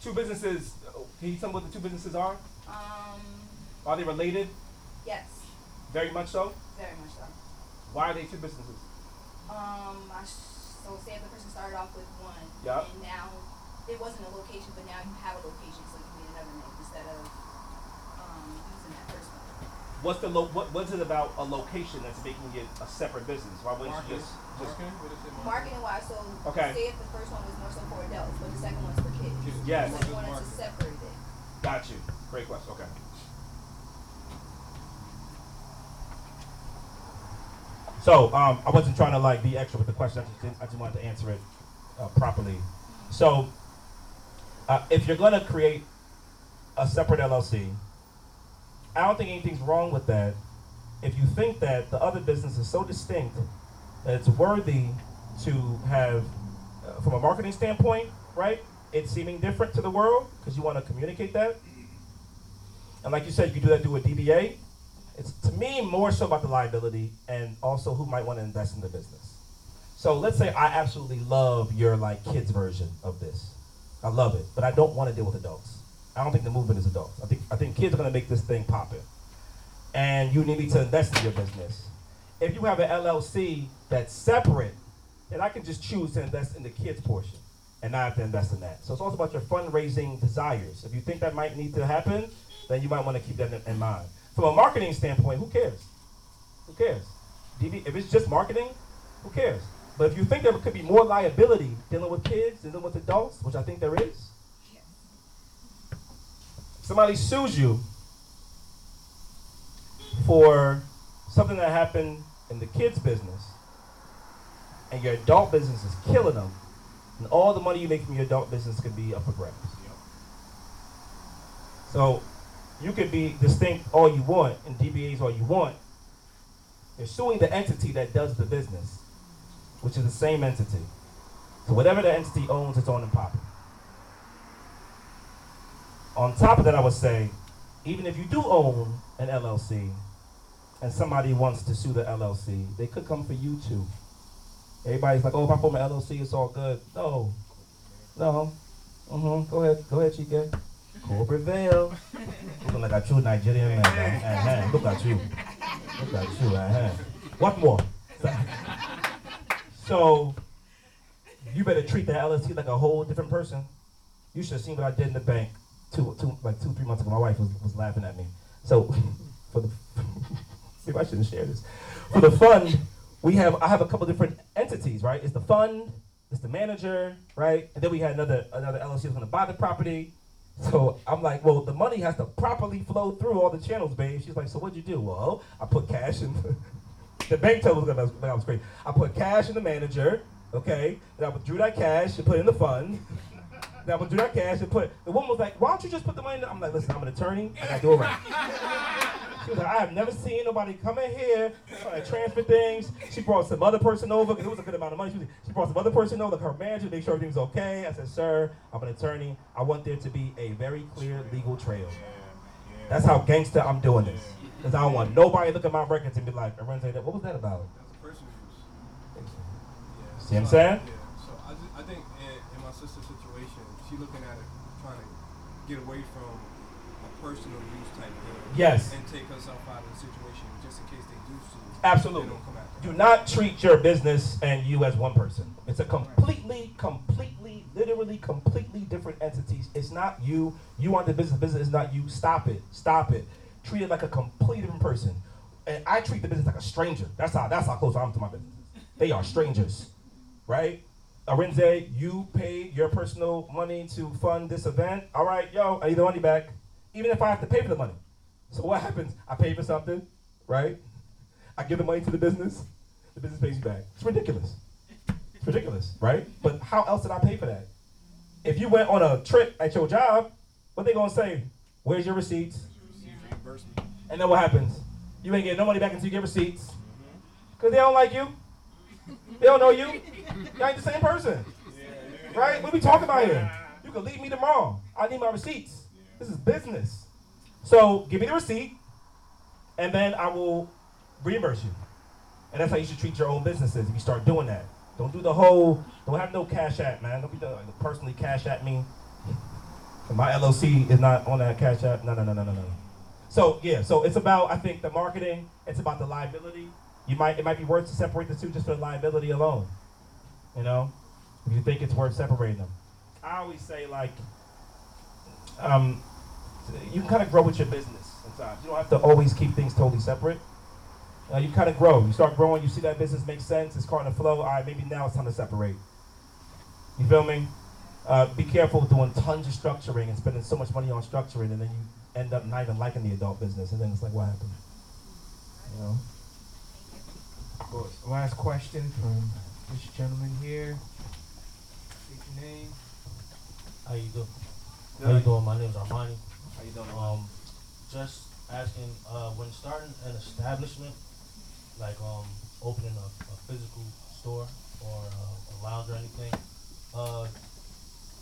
Two businesses. Can you tell me what the two businesses are? Um, Are they related? yes, Very much so. very much so. Why are they two businesses? Um, I sh- so say if the person started off with one, and now it wasn't a location, but now you have a location, so you need another name instead of um, using that first. What's the lo- what, what's it about a location that's making it a separate business? Why wouldn't you just just Marketing, what is it? Marketing wise, so Okay. say if the first one was more so for adults, but the second one's for kids. Yes. So you wanted to separate it. got you? Great question. Okay. So um, I wasn't trying to like be extra with the question. I just didn't, I just wanted to answer it uh, properly. So uh, if you're gonna create a separate LLC, I don't think anything's wrong with that. If you think that the other business is so distinct that it's worthy to have, uh, from a marketing standpoint, right? It's seeming different to the world because you want to communicate that. And like you said, you do that through a DBA. It's to me more so about the liability and also who might want to invest in the business. So let's say I absolutely love your like kids version of this. I love it, but I don't want to deal with adults. I don't think the movement is adults. I think I think kids are gonna make this thing poppin'. And you need me to invest in your business. If you have an LLC that's separate, then I can just choose to invest in the kids portion and not have to invest in that. So it's also about your fundraising desires. If you think that might need to happen, then you might want to keep that in, in mind. From a marketing standpoint, who cares? Who cares? DB, if it's just marketing, who cares? But if you think there could be more liability dealing with kids, dealing with adults, which I think there is, somebody sues you for something that happened in the kids business and your adult business is killing them, and all the money you make from your adult business could be up for grabs. So you could be distinct all you want and DBAs all you want. You're suing the entity that does the business, which is the same entity. So whatever the entity owns, it's on and popping. On top of that, I would say, even if you do own an LLC and somebody wants to sue the LLC, they could come for you too. Everybody's like, oh, if I form an LLC, it's all good. No. No. Mm-hmm. Go ahead. Go ahead, Chike. Corporate veil. Looking like a true Nigerian man. Uh-huh. Look at you. Look at you. Uh-huh. What more? So, you better treat the LLC like a whole different person. You should have seen what I did in the bank two, two, like two, three months ago. My wife was, was laughing at me. So, for the, maybe I shouldn't share this. For the fund, we have, I have a couple different entities, right? It's the fund, it's the manager, right? And then we had another, another LLC that's gonna buy the property. So I'm like, well, the money has to properly flow through all the channels, babe. She's like, so what'd you do? Well, I put cash in. the bank told me that was, was great. I put cash in the manager, okay? And I withdrew that cash and put it in the fund. Then I withdrew that cash and put. The woman was like, why don't you just put the money? In the, I'm like, listen, I'm an attorney. I gotta do it right. She was like, I have never seen nobody come in here trying to transfer things. She brought some other person over because it was a good amount of money. She, was, she brought some other person over, like her manager, make sure everything's okay. I said, sir, I'm an attorney. I want there to be a very clear legal trail. That's how gangster I'm doing this. Because I don't want nobody to look at my records and be like, Arinze, what was that about? That's a personal use. Yeah. See what I'm saying? Yeah. So I, ju- I think in, in my sister's situation, she looking at it trying to get away from a personal use type thing. Yes. And take herself out of the situation just in case they do sue. Absolutely. They don't come after Do not treat your business and you as one person. It's a completely, completely, literally, completely different entities. It's not you. You want the business. Business is not you. Stop it. Stop it. Treat it like a completely different person. And I treat the business like a stranger. That's how. That's how close I am to my business. They are strangers, right? Arinze, you paid your personal money to fund this event. All right, yo, I need the money back, even if I have to pay for the money. So what happens? I pay for something, right? I give the money to the business. The business pays you back. It's ridiculous. It's ridiculous, right? But how else did I pay for that? If you went on a trip at your job, what they gonna say? Where's your receipts? And then what happens? You ain't getting no money back until you get receipts. Cause they don't like you. They don't know you. You ain't the same person. Right? What we talking about here? You can leave me tomorrow. I need my receipts. This is business. So give me the receipt, and then I will reimburse you. And that's how you should treat your own businesses if you start doing that. Don't do the whole, don't have no cash app, man. Don't be the, like, personally cash at me. My LLC is not on that cash app. No, no, no, no, no, no. So yeah, so it's about I think the marketing. It's about the liability. You might it might be worth to separate the two just for liability alone. You know, if you think it's worth separating them. I always say like, um, you can kind of grow with your business sometimes. You don't have to always keep things totally separate. Uh, you kind of grow. You start growing. You see that business makes sense. It's starting to flow. All right, maybe now it's time to separate. You feel me? Uh, be careful with doing tons of structuring and spending so much money on structuring, and then you end up not even liking the adult business, and then it's like, what happened? You know? Last question from this gentleman here. State your name. How you doing? How you doing? My name is Armani. How you doing? Um, just asking, uh, when starting an establishment, like um, opening a, a physical store or uh, a lounge or anything, uh,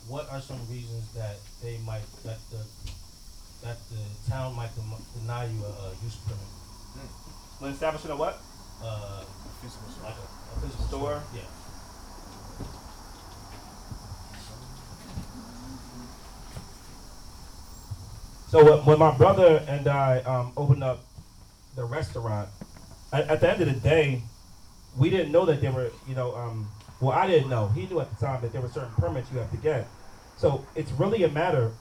what are some reasons that they might that the that the town might dem- deny you a, a use permit? When establishing a what? Uh, like a, a physical Store? Yeah. So when my brother and I um, opened up the restaurant, at, at the end of the day, we didn't know that there were, you know, um, well, I didn't know. He knew at the time that there were certain permits you have to get. So it's really a matter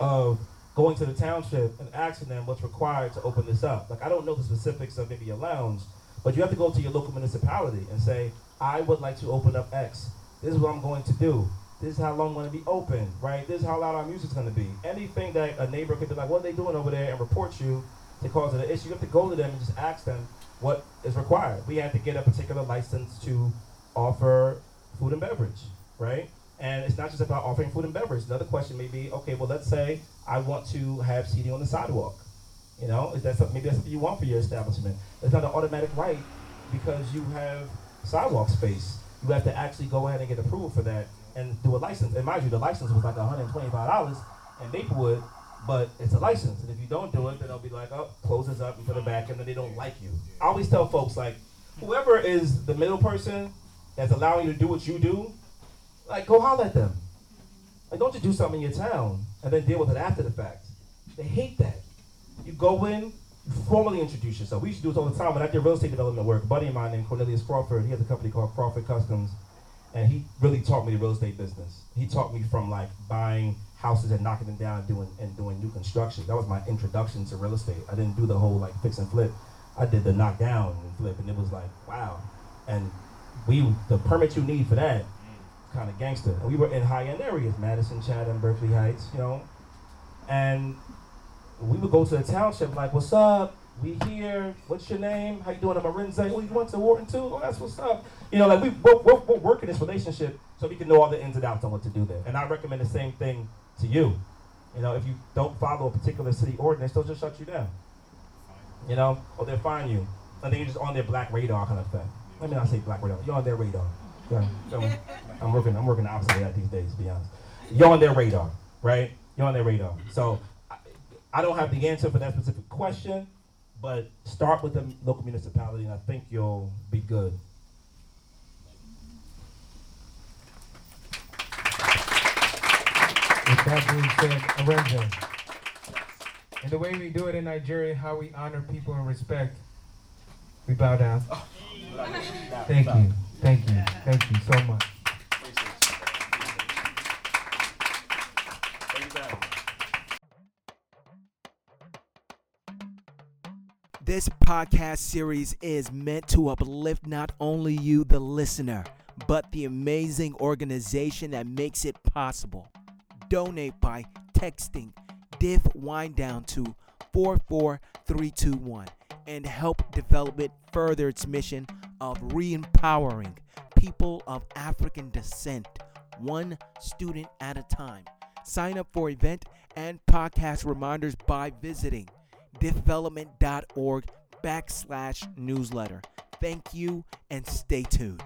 of going to the township and asking them what's required to open this up. Like I don't know the specifics of maybe a lounge, but you have to go to your local municipality and say, I would like to open up X. This is what I'm going to do. This is how long I'm going to be open, right? This is how loud our music's going to be. Anything that a neighbor could be like, what are they doing over there, and report you to cause it an issue. You have to go to them and just ask them what is required. We have to get a particular license to offer food and beverage, right? And it's not just about offering food and beverage. Another question may be, okay, well, let's say I want to have seating on the sidewalk. You know, is that something, maybe that's something you want for your establishment? It's not an automatic right because you have sidewalk space. You have to actually go ahead and get approval for that and do a license. And mind you, the license was like $125 in Maplewood, but it's a license. And if you don't do it, then they'll be like, oh, close this up and put it back, and then they don't like you. I always tell folks, like, whoever is the middle person that's allowing you to do what you do, like, go holler at them. Like, don't just do something in your town and then deal with it after the fact. They hate that. You go in, you formally introduce yourself. We used to do this all the time when I did real estate development work. A buddy of mine named Cornelius Crawford, he has a company called Crawford Customs, and he really taught me the real estate business. He taught me from like buying houses and knocking them down and doing and doing new construction. That was my introduction to real estate. I didn't do the whole like fix and flip. I did the knock down and flip, and it was like wow. And we the permit you need for that kind of gangster. And we were in high end areas, Madison, Chatham, Berkeley Heights, you know. And we would go to the township like, "What's up? We here. What's your name? How you doing? I'm Arinze. Oh, you went to Wharton too? Oh, that's what's up. You know, like we we're, we're, we're working this relationship so we can know all the ins and outs on what to do there. And I recommend the same thing to you. You know, if you don't follow a particular city ordinance, they'll just shut you down. You know, or they'll fine you. And then you're just on their black radar kind of thing. Let me not say black radar. You're on their radar. Okay? So I'm working. I'm working the opposite of that these days. To be honest, you're on their radar, right? You're on their radar. So I, I don't have the answer for that specific question, but start with the local municipality, and I think you'll be good. With that being said, Arinze, and the way we do it in Nigeria, how we honor people and respect, we bow down. Oh. Thank you, thank you, thank you so much. This podcast series is meant to uplift not only you, the listener, but the amazing organization that makes it possible. Donate by texting Diff Wind Down to 44321 and help development further its mission of re empowering people of African descent, one student at a time. Sign up for event and podcast reminders by visiting development.org backslash newsletter. Thank you and stay tuned.